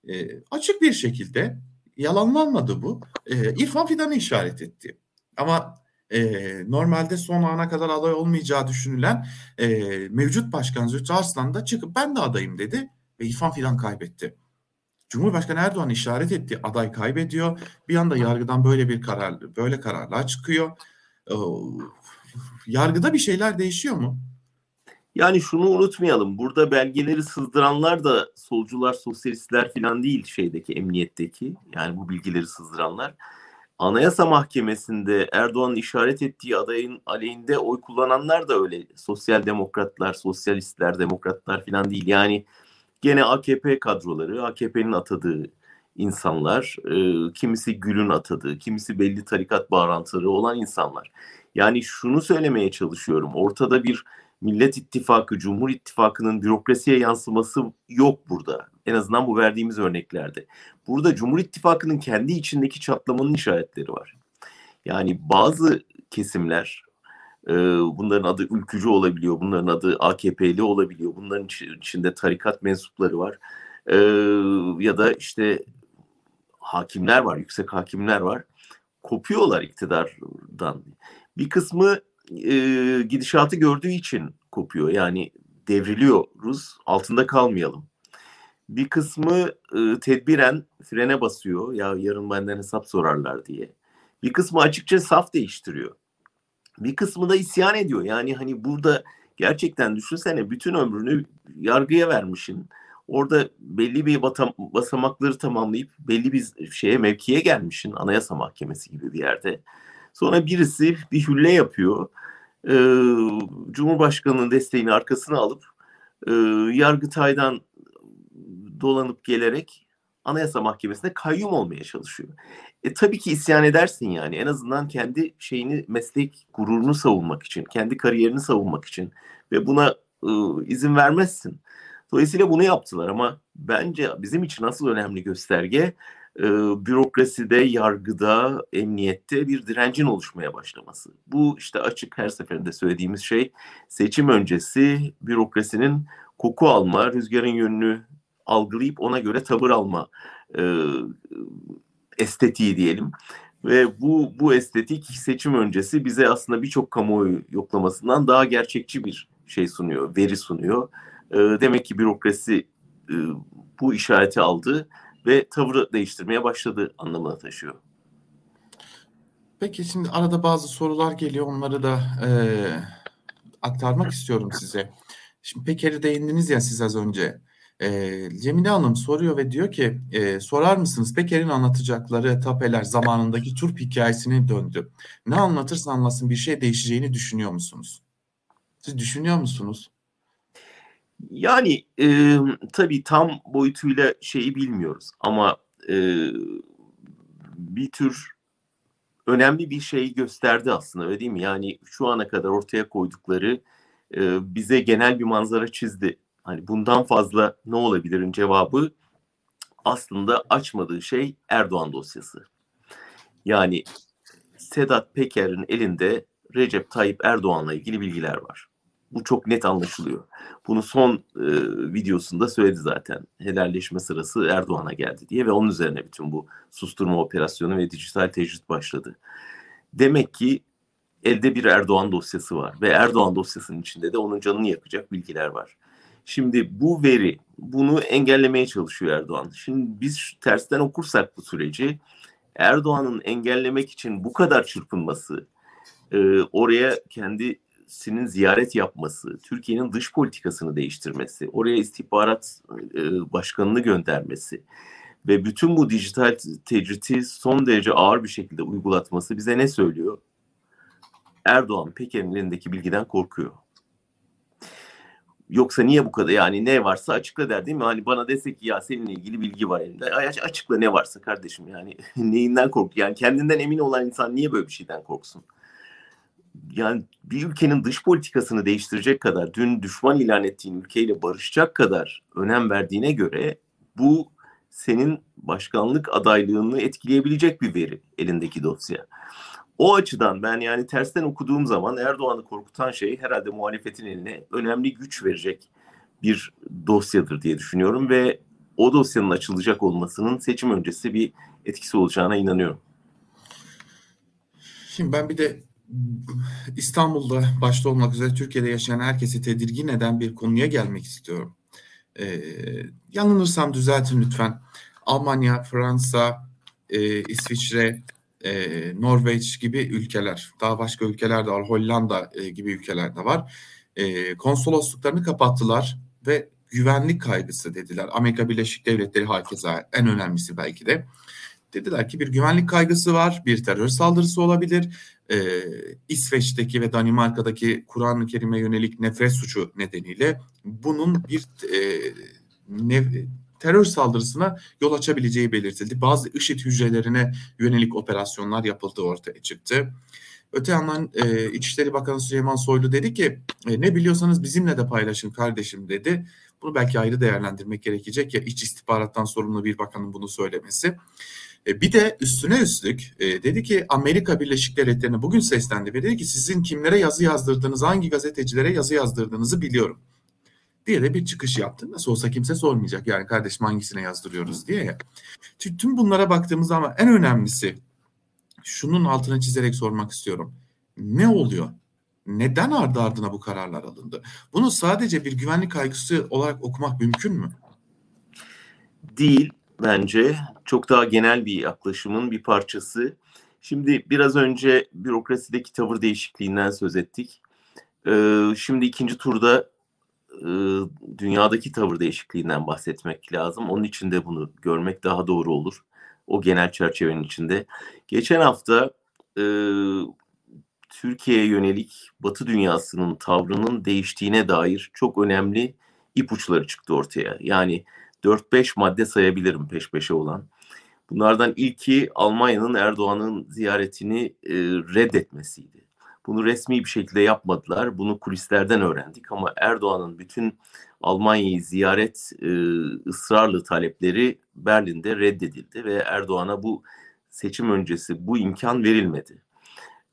e, açık bir şekilde yalanlanmadı bu. E, İrfan Fidan'ı işaret etti. Ama e, normalde son ana kadar aday olmayacağı düşünülen e, mevcut başkan Zühtü Arslan da çıkıp ben de adayım dedi ve İrfan Fidan kaybetti. Cumhurbaşkanı Erdoğan işaret etti aday kaybediyor. Bir anda yargıdan böyle bir karar böyle kararlar çıkıyor. E, yargıda bir şeyler değişiyor mu? Yani şunu unutmayalım. Burada belgeleri sızdıranlar da solcular, sosyalistler falan değil şeydeki emniyetteki. Yani bu bilgileri sızdıranlar. Anayasa Mahkemesi'nde Erdoğan'ın işaret ettiği adayın aleyhinde oy kullananlar da öyle. Sosyal demokratlar, sosyalistler, demokratlar falan değil. Yani gene AKP kadroları, AKP'nin atadığı insanlar, e, kimisi Gül'ün atadığı, kimisi belli tarikat bağlantıları olan insanlar. Yani şunu söylemeye çalışıyorum. Ortada bir Millet İttifakı, Cumhur İttifakı'nın bürokrasiye yansıması yok burada. En azından bu verdiğimiz örneklerde. Burada Cumhur İttifakı'nın kendi içindeki çatlamanın işaretleri var. Yani bazı kesimler e, bunların adı ülkücü olabiliyor, bunların adı AKP'li olabiliyor, bunların içinde tarikat mensupları var. E, ya da işte hakimler var, yüksek hakimler var. Kopuyorlar iktidardan. Bir kısmı e, gidişatı gördüğü için kopuyor. Yani devriliyoruz, altında kalmayalım. Bir kısmı e, tedbiren frene basıyor ya yarın benden hesap sorarlar diye. Bir kısmı açıkça saf değiştiriyor. Bir kısmı da isyan ediyor. Yani hani burada gerçekten düşünsene bütün ömrünü yargıya vermişin. Orada belli bir batam, basamakları tamamlayıp belli bir şeye mevkiye gelmişin. Anayasa Mahkemesi gibi bir yerde. Sonra birisi bir hülle yapıyor. Ee, Cumhurbaşkanı'nın desteğini arkasına alıp e, Yargıtay'dan dolanıp gelerek Anayasa Mahkemesi'nde kayyum olmaya çalışıyor. E, tabii ki isyan edersin yani. En azından kendi şeyini, meslek gururunu savunmak için, kendi kariyerini savunmak için ve buna e, izin vermezsin. Dolayısıyla bunu yaptılar ama bence bizim için asıl önemli gösterge e, bürokraside, yargıda, emniyette bir direncin oluşmaya başlaması. Bu işte açık her seferinde söylediğimiz şey seçim öncesi bürokrasinin koku alma, rüzgarın yönünü algılayıp ona göre tavır alma e, estetiği diyelim. Ve bu bu estetik seçim öncesi bize aslında birçok kamuoyu yoklamasından daha gerçekçi bir şey sunuyor, veri sunuyor. E, demek ki bürokrasi e, bu işareti aldı ve tavrı değiştirmeye başladı anlamına taşıyor. Peki şimdi arada bazı sorular geliyor onları da e, aktarmak istiyorum size. Şimdi Peker'i değindiniz ya siz az önce. E, Cemile Hanım soruyor ve diyor ki e, sorar mısınız Peker'in anlatacakları tapeler zamanındaki turp hikayesine döndü. Ne anlatırsa anlasın bir şey değişeceğini düşünüyor musunuz? Siz düşünüyor musunuz? Yani e, tabii tam boyutuyla şeyi bilmiyoruz ama e, bir tür önemli bir şey gösterdi aslında öyle değil mi? Yani şu ana kadar ortaya koydukları e, bize genel bir manzara çizdi. Hani bundan fazla ne olabilirin cevabı aslında açmadığı şey Erdoğan dosyası. Yani Sedat Peker'in elinde Recep Tayyip Erdoğan'la ilgili bilgiler var. Bu çok net anlaşılıyor. Bunu son e, videosunda söyledi zaten. Helalleşme sırası Erdoğan'a geldi diye ve onun üzerine bütün bu susturma operasyonu ve dijital tecrit başladı. Demek ki elde bir Erdoğan dosyası var ve Erdoğan dosyasının içinde de onun canını yakacak bilgiler var. Şimdi bu veri bunu engellemeye çalışıyor Erdoğan. Şimdi biz tersten okursak bu süreci Erdoğan'ın engellemek için bu kadar çırpınması, e, oraya kendisinin ziyaret yapması, Türkiye'nin dış politikasını değiştirmesi, oraya istihbarat e, başkanını göndermesi ve bütün bu dijital tecriti son derece ağır bir şekilde uygulatması bize ne söylüyor? Erdoğan Peker'in elindeki bilgiden korkuyor. Yoksa niye bu kadar yani ne varsa açıkla der değil mi? Hani bana desek ki ya seninle ilgili bilgi var elinde. Açıkla ne varsa kardeşim yani neyinden kork? Yani kendinden emin olan insan niye böyle bir şeyden korksun? Yani bir ülkenin dış politikasını değiştirecek kadar dün düşman ilan ettiğin ülkeyle barışacak kadar önem verdiğine göre bu senin başkanlık adaylığını etkileyebilecek bir veri elindeki dosya. O açıdan ben yani tersten okuduğum zaman Erdoğan'ı korkutan şey herhalde muhalefetin eline önemli güç verecek bir dosyadır diye düşünüyorum ve o dosyanın açılacak olmasının seçim öncesi bir etkisi olacağına inanıyorum. Şimdi ben bir de İstanbul'da başta olmak üzere Türkiye'de yaşayan herkesi tedirgin eden bir konuya gelmek istiyorum. Ee, yanılırsam düzeltin lütfen. Almanya, Fransa, e, İsviçre, e, Norveç gibi ülkeler, daha başka ülkeler de var, Hollanda e, gibi ülkeler de var. E, konsolosluklarını kapattılar ve güvenlik kaygısı dediler. Amerika Birleşik Devletleri hakeza en önemlisi belki de. Dediler ki bir güvenlik kaygısı var, bir terör saldırısı olabilir. Ee, İsveç'teki ve Danimarka'daki Kur'an-ı Kerim'e yönelik nefret suçu nedeniyle bunun bir e, ne, terör saldırısına yol açabileceği belirtildi. Bazı IŞİD hücrelerine yönelik operasyonlar yapıldığı ortaya çıktı. Öte yandan e, İçişleri Bakanı Süleyman Soylu dedi ki e, ne biliyorsanız bizimle de paylaşın kardeşim dedi. Bunu belki ayrı değerlendirmek gerekecek ya iç istihbarattan sorumlu bir bakanın bunu söylemesi. E, bir de üstüne üstlük e, dedi ki Amerika Birleşik Devletleri'ne bugün seslendi ve dedi ki sizin kimlere yazı yazdırdığınızı, hangi gazetecilere yazı yazdırdığınızı biliyorum diye de bir çıkış yaptı. Nasıl olsa kimse sormayacak yani kardeşim hangisine yazdırıyoruz diye ya. Tüm bunlara baktığımız zaman en önemlisi şunun altını çizerek sormak istiyorum. Ne oluyor? Neden ardı ardına bu kararlar alındı? Bunu sadece bir güvenlik kaygısı olarak okumak mümkün mü? değil bence. Çok daha genel bir yaklaşımın bir parçası. Şimdi biraz önce bürokrasideki tavır değişikliğinden söz ettik. Ee, şimdi ikinci turda e, dünyadaki tavır değişikliğinden bahsetmek lazım. Onun için de bunu görmek daha doğru olur. O genel çerçevenin içinde. Geçen hafta e, Türkiye'ye yönelik Batı dünyasının tavrının değiştiğine dair çok önemli ipuçları çıktı ortaya. Yani 4-5 madde sayabilirim peş peşe olan. Bunlardan ilki Almanya'nın Erdoğan'ın ziyaretini e, reddetmesiydi. Bunu resmi bir şekilde yapmadılar. Bunu kulislerden öğrendik ama Erdoğan'ın bütün Almanya'yı ziyaret e, ısrarlı talepleri Berlin'de reddedildi ve Erdoğan'a bu seçim öncesi bu imkan verilmedi.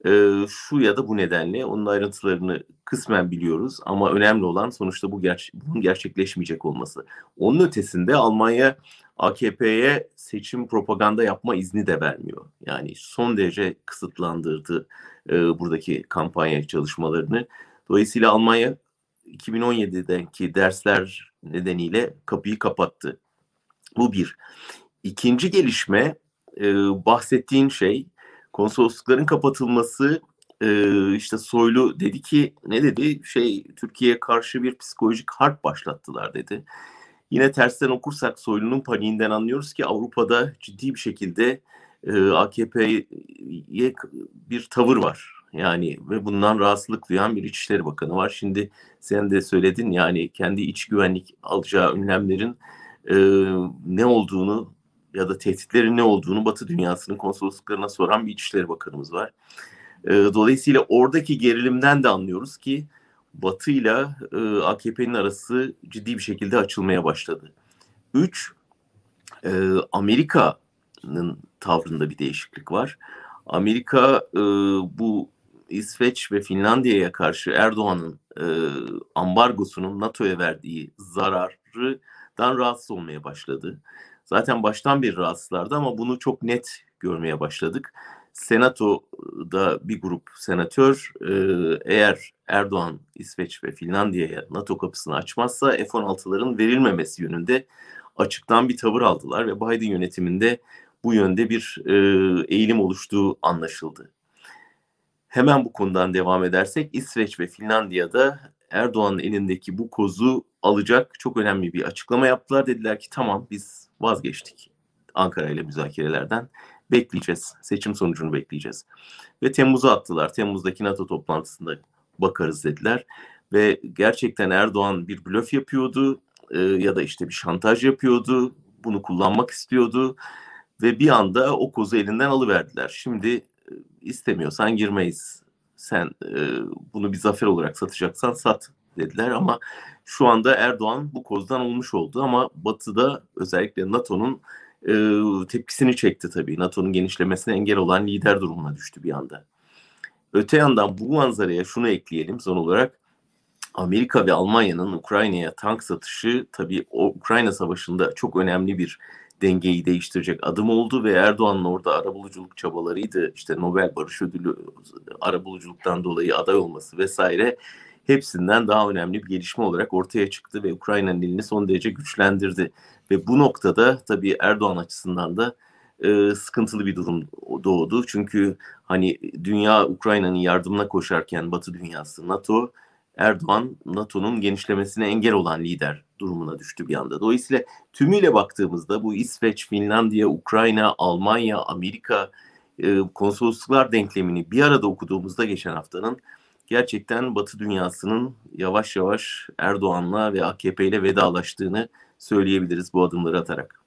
E, şu ya da bu nedenle onun ayrıntılarını kısmen biliyoruz ama önemli olan sonuçta bu ger bunun gerçekleşmeyecek olması. Onun ötesinde Almanya AKP'ye seçim propaganda yapma izni de vermiyor. Yani son derece kısıtlandırdı e, buradaki kampanya çalışmalarını. Dolayısıyla Almanya 2017'deki dersler nedeniyle kapıyı kapattı. Bu bir. İkinci gelişme e, bahsettiğin şey konsoloslukların kapatılması e, işte Soylu dedi ki ne dedi şey Türkiye'ye karşı bir psikolojik harp başlattılar dedi. Yine tersten okursak Soylu'nun paniğinden anlıyoruz ki Avrupa'da ciddi bir şekilde e, AKP'ye bir tavır var. Yani ve bundan rahatsızlık duyan bir İçişleri Bakanı var. Şimdi sen de söyledin yani kendi iç güvenlik alacağı önlemlerin e, ne olduğunu ya da tehditlerin ne olduğunu Batı dünyasının konsolosluklarına soran bir İçişleri Bakanımız var. E, dolayısıyla oradaki gerilimden de anlıyoruz ki Batı ile e, AKP'nin arası ciddi bir şekilde açılmaya başladı. Üç, e, Amerika'nın tavrında bir değişiklik var. Amerika e, bu İsveç ve Finlandiya'ya karşı Erdoğan'ın e, ambargosunun NATO'ya verdiği zarardan rahatsız olmaya başladı. Zaten baştan bir rahatsızlardı ama bunu çok net görmeye başladık. Senato'da bir grup senatör eğer Erdoğan İsveç ve Finlandiya'ya NATO kapısını açmazsa F-16'ların verilmemesi yönünde açıktan bir tavır aldılar ve Biden yönetiminde bu yönde bir eğilim oluştuğu anlaşıldı. Hemen bu konudan devam edersek İsveç ve Finlandiya'da Erdoğan'ın elindeki bu kozu alacak çok önemli bir açıklama yaptılar. Dediler ki tamam biz vazgeçtik Ankara ile müzakerelerden. Bekleyeceğiz. Seçim sonucunu bekleyeceğiz. Ve Temmuz'a attılar. Temmuz'daki NATO toplantısında bakarız dediler. Ve gerçekten Erdoğan bir blöf yapıyordu e, ya da işte bir şantaj yapıyordu. Bunu kullanmak istiyordu. Ve bir anda o kozu elinden alıverdiler. Şimdi istemiyorsan girmeyiz. Sen e, bunu bir zafer olarak satacaksan sat dediler ama şu anda Erdoğan bu kozdan olmuş oldu ama Batı'da özellikle NATO'nun e, tepkisini çekti tabii. NATO'nun genişlemesine engel olan lider durumuna düştü bir anda. Öte yandan bu manzaraya şunu ekleyelim son olarak. Amerika ve Almanya'nın Ukrayna'ya tank satışı tabii o Ukrayna Savaşı'nda çok önemli bir dengeyi değiştirecek adım oldu ve Erdoğan'ın orada arabuluculuk çabalarıydı. işte Nobel Barış Ödülü arabuluculuktan dolayı aday olması vesaire hepsinden daha önemli bir gelişme olarak ortaya çıktı ve Ukrayna'nın elini son derece güçlendirdi. Ve bu noktada tabii Erdoğan açısından da e, sıkıntılı bir durum doğdu. Çünkü hani dünya Ukrayna'nın yardımına koşarken Batı dünyası NATO Erdoğan NATO'nun genişlemesine engel olan lider durumuna düştü bir anda. Dolayısıyla tümüyle baktığımızda bu İsveç, Finlandiya, Ukrayna, Almanya, Amerika e, konsolosluklar denklemini bir arada okuduğumuzda geçen haftanın gerçekten Batı dünyasının yavaş yavaş Erdoğan'la ve AKP ile vedalaştığını söyleyebiliriz bu adımları atarak.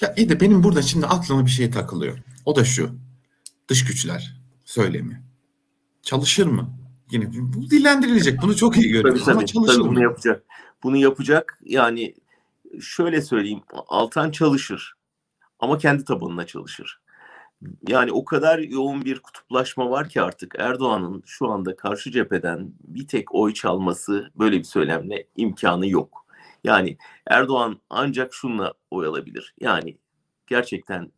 Ya iyi de benim burada şimdi aklıma bir şey takılıyor. O da şu. Dış güçler söylemi. Çalışır mı? Yine bu dillendirilecek. Bunu çok iyi görüyoruz. Tabii, tabii, tabii bunu yapacak. Bunu yapacak. Yani şöyle söyleyeyim. Altan çalışır. Ama kendi tabanına çalışır. Yani o kadar yoğun bir kutuplaşma var ki artık Erdoğan'ın şu anda karşı cepheden bir tek oy çalması böyle bir söylemle imkanı yok. Yani Erdoğan ancak şunla oy alabilir. Yani gerçekten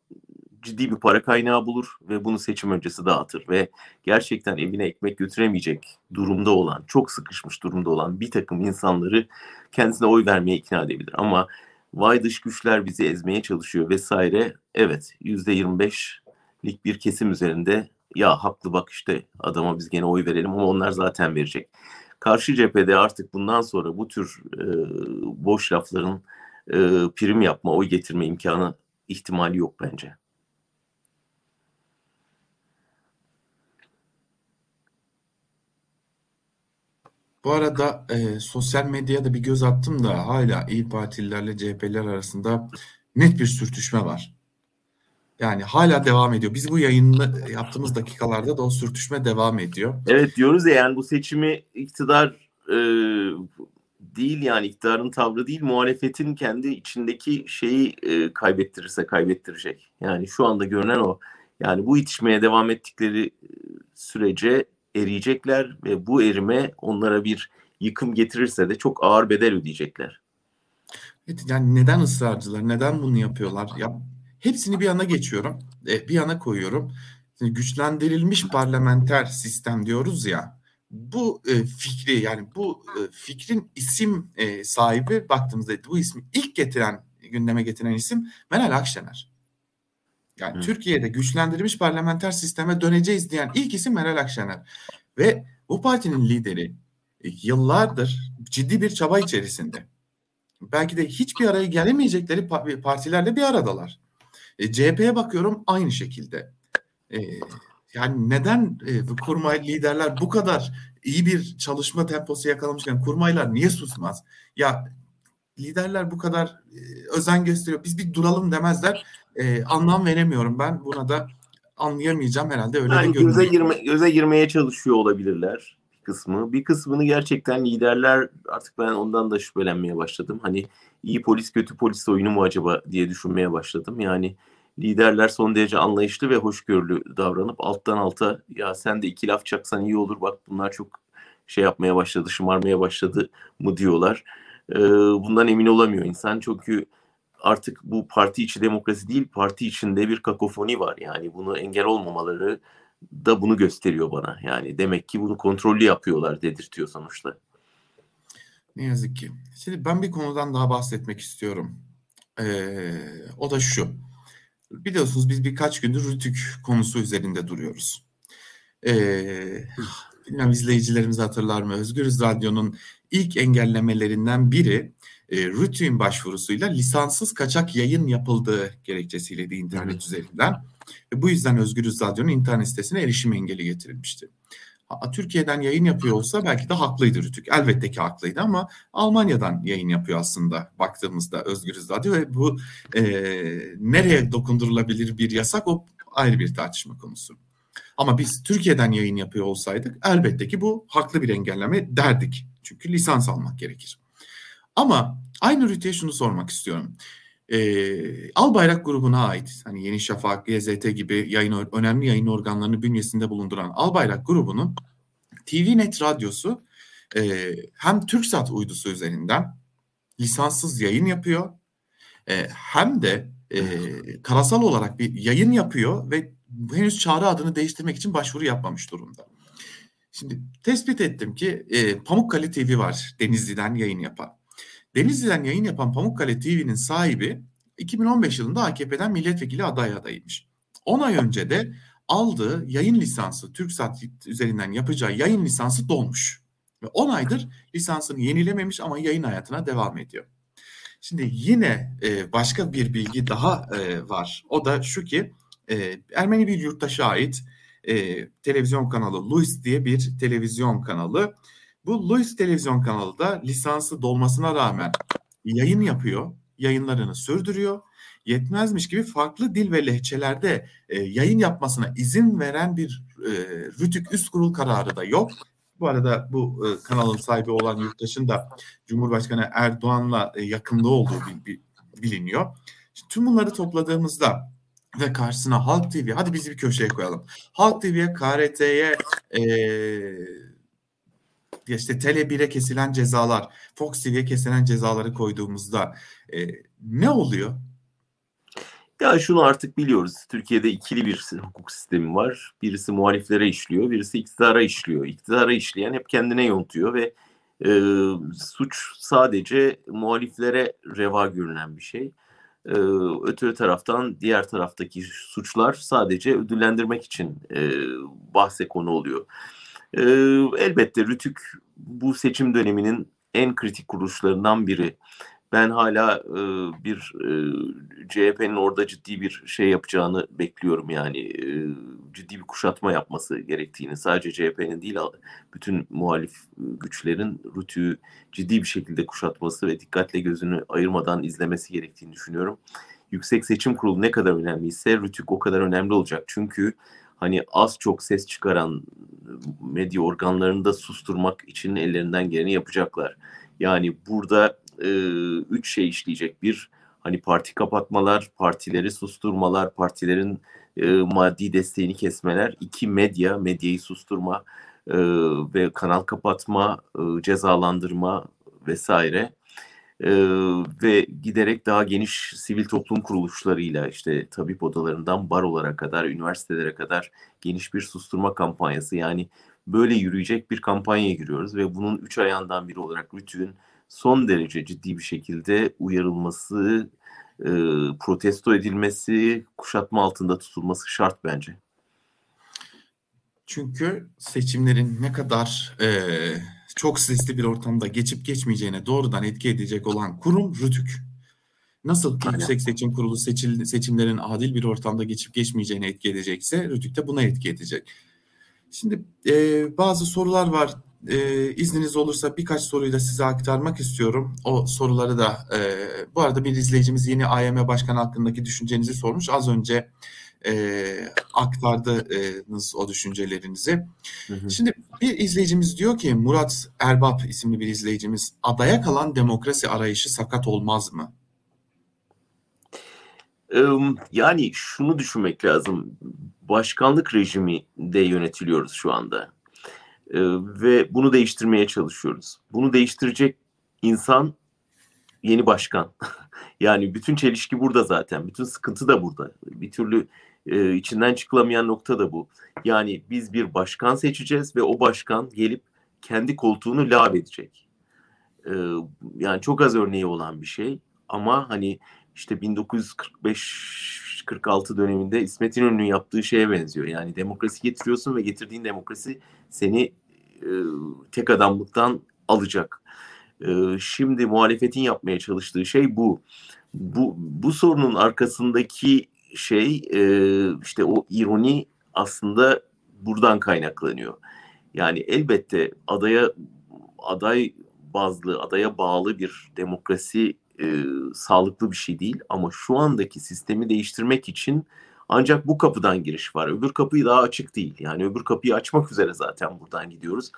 ciddi bir para kaynağı bulur ve bunu seçim öncesi dağıtır ve gerçekten evine ekmek götüremeyecek durumda olan, çok sıkışmış durumda olan bir takım insanları kendisine oy vermeye ikna edebilir. Ama vay dış güçler bizi ezmeye çalışıyor vesaire. Evet %25'lik bir kesim üzerinde ya haklı bak işte adama biz gene oy verelim ama onlar zaten verecek. Karşı cephede artık bundan sonra bu tür e, boş lafların e, prim yapma, oy getirme imkanı ihtimali yok bence. Bu arada e, sosyal medyaya da bir göz attım da hala İyi Partililerle CHP'ler arasında net bir sürtüşme var. Yani hala devam ediyor. Biz bu yayını yaptığımız dakikalarda da o sürtüşme devam ediyor. Evet diyoruz ya yani bu seçimi iktidar e, değil yani iktidarın tavrı değil muhalefetin kendi içindeki şeyi e, kaybettirirse kaybettirecek. Yani şu anda görünen o. Yani bu itişmeye devam ettikleri sürece eriyecekler ve bu erime onlara bir yıkım getirirse de çok ağır bedel ödeyecekler. Evet, yani neden ısrarcılar? Neden bunu yapıyorlar? Ya hepsini bir yana geçiyorum. E, bir yana koyuyorum. Şimdi güçlendirilmiş parlamenter sistem diyoruz ya. Bu e, fikri yani bu e, fikrin isim e, sahibi baktığımızda bu ismi ilk getiren gündeme getiren isim Meral Akşener. Yani Hı. Türkiye'de güçlendirilmiş parlamenter sisteme döneceğiz diyen ilk isim Meral Akşener. Ve bu partinin lideri e, yıllardır ciddi bir çaba içerisinde. Belki de hiçbir araya gelemeyecekleri partilerle bir aradalar. E, CHP'ye bakıyorum aynı şekilde. E, yani neden e, kurmay liderler bu kadar iyi bir çalışma temposu yakalamışken kurmaylar niye susmaz? Ya liderler bu kadar e, özen gösteriyor. Biz bir duralım demezler. E, anlam veremiyorum ben. Buna da anlayamayacağım herhalde. Öyle yani de göze, girme, göze girmeye çalışıyor olabilirler kısmı. Bir kısmını gerçekten liderler artık ben ondan da şüphelenmeye başladım. Hani iyi polis kötü polis oyunu mu acaba diye düşünmeye başladım. Yani liderler son derece anlayışlı ve hoşgörülü davranıp alttan alta ya sen de iki laf çaksan iyi olur bak bunlar çok şey yapmaya başladı şımarmaya başladı mı diyorlar. Ee, bundan emin olamıyor insan çünkü artık bu parti içi demokrasi değil parti içinde bir kakofoni var yani bunu engel olmamaları da bunu gösteriyor bana yani demek ki bunu kontrollü yapıyorlar dedirtiyor sonuçta. Ne yazık ki. Şimdi ben bir konudan daha bahsetmek istiyorum. Ee, o da şu. Biliyorsunuz biz birkaç gündür Rütük konusu üzerinde duruyoruz. Ee, bilmem izleyicilerimiz hatırlar mı? Özgürüz Radyo'nun ilk engellemelerinden biri e, Rütük'ün başvurusuyla lisanssız kaçak yayın yapıldığı gerekçesiyle internet evet. üzerinden. E, bu yüzden Özgürüz Radyo'nun internet sitesine erişim engeli getirilmişti. Türkiye'den yayın yapıyor olsa belki de haklıydı Rütük. Elbette ki haklıydı ama Almanya'dan yayın yapıyor aslında baktığımızda Özgürüz Radyo ve bu e, nereye dokundurulabilir bir yasak o ayrı bir tartışma konusu. Ama biz Türkiye'den yayın yapıyor olsaydık elbette ki bu haklı bir engelleme derdik. Çünkü lisans almak gerekir. Ama aynı Rütü'ye şunu sormak istiyorum. Ee, Albayrak grubuna ait hani Yeni Şafak, GZT gibi yayın önemli yayın organlarını bünyesinde bulunduran Albayrak grubunun TVNet radyosu e, hem TürkSat uydusu üzerinden lisanssız yayın yapıyor e, hem de e, karasal olarak bir yayın yapıyor ve henüz çağrı adını değiştirmek için başvuru yapmamış durumda. Şimdi tespit ettim ki e, Pamukkale TV var Denizli'den yayın yapan. Denizli'den yayın yapan Pamukkale TV'nin sahibi 2015 yılında AKP'den milletvekili aday adayıymış. 10 ay önce de aldığı yayın lisansı TürkSat üzerinden yapacağı yayın lisansı dolmuş. Ve 10 aydır lisansını yenilememiş ama yayın hayatına devam ediyor. Şimdi yine e, başka bir bilgi daha e, var. O da şu ki e, Ermeni bir yurttaşa ait e, televizyon kanalı Louis diye bir televizyon kanalı. Bu Louis televizyon kanalı da lisansı dolmasına rağmen yayın yapıyor, yayınlarını sürdürüyor. Yetmezmiş gibi farklı dil ve lehçelerde e, yayın yapmasına izin veren bir e, Rütük Üst Kurul kararı da yok. Bu arada bu e, kanalın sahibi olan yurttaşın da Cumhurbaşkanı Erdoğan'la e, yakında olduğu bil, bil, biliniyor. Şimdi tüm bunları topladığımızda ve karşısına Halk TV hadi bizi bir köşeye koyalım. Halk TV'ye, KRT'ye e, işte Tele1'e kesilen cezalar, Fox TV'ye kesilen cezaları koyduğumuzda e, ne oluyor? Ya şunu artık biliyoruz. Türkiye'de ikili bir hukuk sistemi var. Birisi muhaliflere işliyor, birisi iktidara işliyor. İktidara işleyen hep kendine yontuyor ve E, suç sadece muhaliflere reva görünen bir şey. E, öte taraftan diğer taraftaki suçlar sadece ödüllendirmek için e, bahse konu oluyor. E, elbette Rütük bu seçim döneminin en kritik kuruluşlarından biri ben hala e, bir e, CHP'nin orada ciddi bir şey yapacağını bekliyorum yani e, ciddi bir kuşatma yapması gerektiğini sadece CHP'nin değil bütün muhalif güçlerin Rütü'yü ciddi bir şekilde kuşatması ve dikkatle gözünü ayırmadan izlemesi gerektiğini düşünüyorum. Yüksek Seçim Kurulu ne kadar önemliyse Rütük o kadar önemli olacak. Çünkü hani az çok ses çıkaran medya organlarını da susturmak için ellerinden geleni yapacaklar. Yani burada e, üç şey işleyecek. Bir, hani parti kapatmalar, partileri susturmalar, partilerin e, maddi desteğini kesmeler. İki, medya, medyayı susturma e, ve kanal kapatma, e, cezalandırma vesaire. Ee, ve giderek daha geniş sivil toplum kuruluşlarıyla işte tabip odalarından barolara kadar, üniversitelere kadar geniş bir susturma kampanyası yani böyle yürüyecek bir kampanyaya giriyoruz ve bunun üç ayağından biri olarak Rütü'nün son derece ciddi bir şekilde uyarılması, e, protesto edilmesi, kuşatma altında tutulması şart bence. Çünkü seçimlerin ne kadar e, çok sesli bir ortamda geçip geçmeyeceğine doğrudan etki edecek olan kurum RÜTÜK. Nasıl ki Yüksek Seçim Kurulu seçil, seçimlerin adil bir ortamda geçip geçmeyeceğine etki edecekse RÜTÜK de buna etki edecek. Şimdi e, bazı sorular var e, izniniz olursa birkaç soruyu da size aktarmak istiyorum. O soruları da e, bu arada bir izleyicimiz yeni AYM Başkanı hakkındaki düşüncenizi sormuş. Az önce e, aktardınız o düşüncelerinizi. Hı hı. Şimdi bir izleyicimiz diyor ki Murat Erbap isimli bir izleyicimiz adaya kalan demokrasi arayışı sakat olmaz mı? Yani şunu düşünmek lazım. Başkanlık rejimi de yönetiliyoruz şu anda. Ve bunu değiştirmeye çalışıyoruz. Bunu değiştirecek insan yeni başkan. yani bütün çelişki burada zaten. Bütün sıkıntı da burada. Bir türlü e, içinden çıkılamayan nokta da bu. Yani biz bir başkan seçeceğiz ve o başkan gelip kendi koltuğunu lav edecek. E, yani çok az örneği olan bir şey ama hani işte 1945 46 döneminde İsmet İnönü'nün yaptığı şeye benziyor. Yani demokrasi getiriyorsun ve getirdiğin demokrasi seni e, tek adamlıktan alacak. E, şimdi muhalefetin yapmaya çalıştığı şey bu. Bu, bu sorunun arkasındaki şey e, işte o ironi aslında buradan kaynaklanıyor. Yani elbette adaya aday bazlı, adaya bağlı bir demokrasi e, sağlıklı bir şey değil. Ama şu andaki sistemi değiştirmek için ancak bu kapıdan giriş var. Öbür kapıyı daha açık değil. Yani öbür kapıyı açmak üzere zaten buradan gidiyoruz.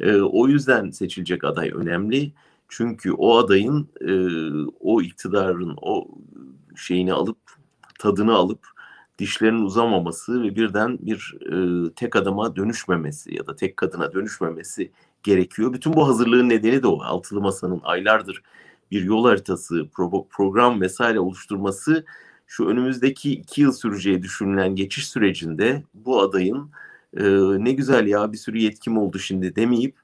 E, o yüzden seçilecek aday önemli. Çünkü o adayın e, o iktidarın o şeyini alıp tadını alıp dişlerinin uzamaması ve birden bir e, tek adama dönüşmemesi ya da tek kadına dönüşmemesi gerekiyor. Bütün bu hazırlığın nedeni de o. Altılı Masa'nın aylardır bir yol haritası, pro program vesaire oluşturması şu önümüzdeki iki yıl süreceği düşünülen geçiş sürecinde bu adayın e, ne güzel ya bir sürü yetkim oldu şimdi demeyip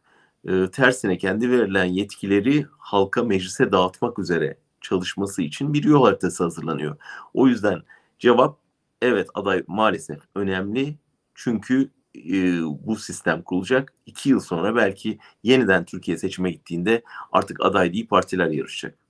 e, tersine kendi verilen yetkileri halka meclise dağıtmak üzere çalışması için bir yol haritası hazırlanıyor. O yüzden cevap evet aday maalesef önemli çünkü e, bu sistem kurulacak. İki yıl sonra belki yeniden Türkiye seçime gittiğinde artık aday değil partiler yarışacak.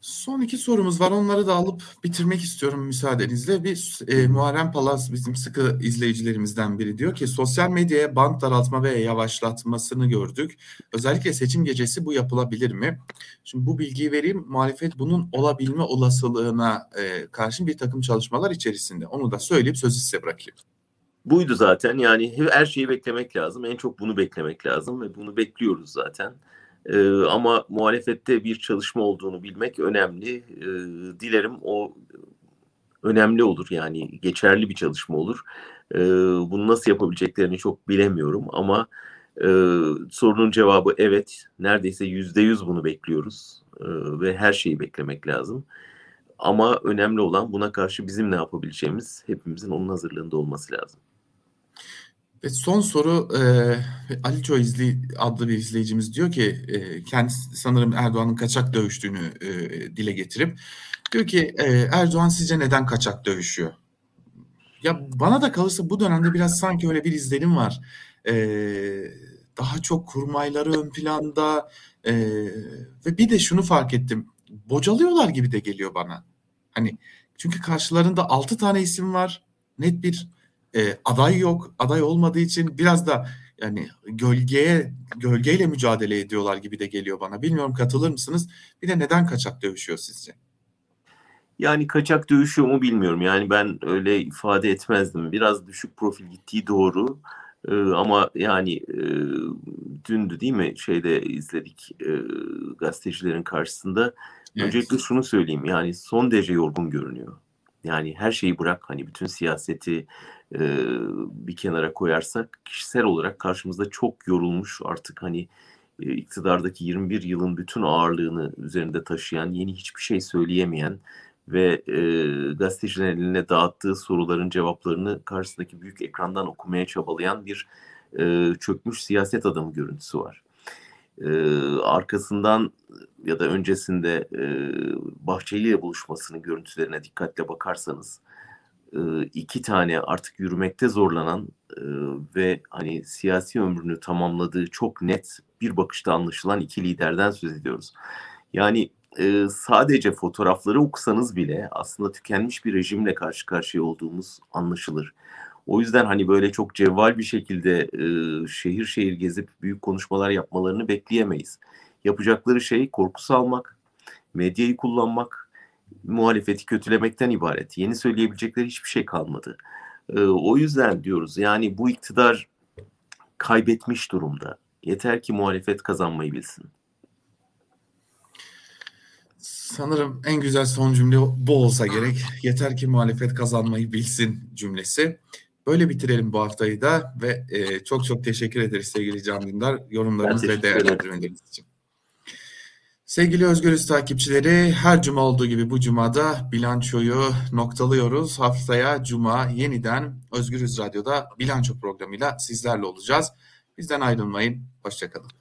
Son iki sorumuz var. Onları da alıp bitirmek istiyorum müsaadenizle. Bir e, Muharrem Palaz bizim sıkı izleyicilerimizden biri diyor ki sosyal medyaya bant daraltma ve yavaşlatmasını gördük. Özellikle seçim gecesi bu yapılabilir mi? Şimdi bu bilgiyi vereyim. Muhalefet bunun olabilme olasılığına e, karşı bir takım çalışmalar içerisinde. Onu da söyleyip sözü size bırakayım buydu zaten. Yani her şeyi beklemek lazım. En çok bunu beklemek lazım ve bunu bekliyoruz zaten. Ee, ama muhalefette bir çalışma olduğunu bilmek önemli. Ee, dilerim o önemli olur yani geçerli bir çalışma olur. Ee, bunu nasıl yapabileceklerini çok bilemiyorum ama e, sorunun cevabı evet. Neredeyse yüzde yüz bunu bekliyoruz ee, ve her şeyi beklemek lazım. Ama önemli olan buna karşı bizim ne yapabileceğimiz hepimizin onun hazırlığında olması lazım. Ve son soru e, Ali Ço izli, adlı bir izleyicimiz diyor ki e, kendisi sanırım Erdoğan'ın kaçak dövüştüğünü e, dile getirip diyor ki e, Erdoğan sizce neden kaçak dövüşüyor? Ya bana da kalırsa bu dönemde biraz sanki öyle bir izlenim var. E, daha çok kurmayları ön planda e, ve bir de şunu fark ettim. Bocalıyorlar gibi de geliyor bana. Hani çünkü karşılarında altı tane isim var. Net bir e, aday yok. Aday olmadığı için biraz da yani gölgeye gölgeyle mücadele ediyorlar gibi de geliyor bana. Bilmiyorum katılır mısınız? Bir de neden kaçak dövüşüyor sizce? Yani kaçak dövüşüyor mu bilmiyorum. Yani ben öyle ifade etmezdim. Biraz düşük profil gittiği doğru. Ee, ama yani e, dündü değil mi şeyde izledik e, gazetecilerin karşısında. Evet. Öncelikle şunu söyleyeyim yani son derece yorgun görünüyor. Yani her şeyi bırak hani bütün siyaseti e, bir kenara koyarsak kişisel olarak karşımızda çok yorulmuş artık hani e, iktidardaki 21 yılın bütün ağırlığını üzerinde taşıyan yeni hiçbir şey söyleyemeyen ve e, gazetecilerin eline dağıttığı soruların cevaplarını karşısındaki büyük ekrandan okumaya çabalayan bir e, çökmüş siyaset adamı görüntüsü var. E, arkasından ya da öncesinde e, Bahçeli buluşmasının görüntülerine dikkatle bakarsanız iki tane artık yürümekte zorlanan ve hani siyasi ömrünü tamamladığı çok net bir bakışta anlaşılan iki liderden söz ediyoruz. Yani sadece fotoğrafları okusanız bile aslında tükenmiş bir rejimle karşı karşıya olduğumuz anlaşılır. O yüzden hani böyle çok cevval bir şekilde şehir şehir gezip büyük konuşmalar yapmalarını bekleyemeyiz. Yapacakları şey korku salmak, medyayı kullanmak, muhalefeti kötülemekten ibaret. Yeni söyleyebilecekleri hiçbir şey kalmadı. E, o yüzden diyoruz yani bu iktidar kaybetmiş durumda. Yeter ki muhalefet kazanmayı bilsin. Sanırım en güzel son cümle bu olsa gerek. Yeter ki muhalefet kazanmayı bilsin cümlesi. Böyle bitirelim bu haftayı da ve e, çok çok teşekkür ederiz sevgili Can Dündar yorumlarınız ve değerlendirmeleriniz için. Sevgili Özgürüz takipçileri her cuma olduğu gibi bu cumada bilançoyu noktalıyoruz. Haftaya cuma yeniden Özgürüz Radyo'da bilanço programıyla sizlerle olacağız. Bizden ayrılmayın. Hoşçakalın.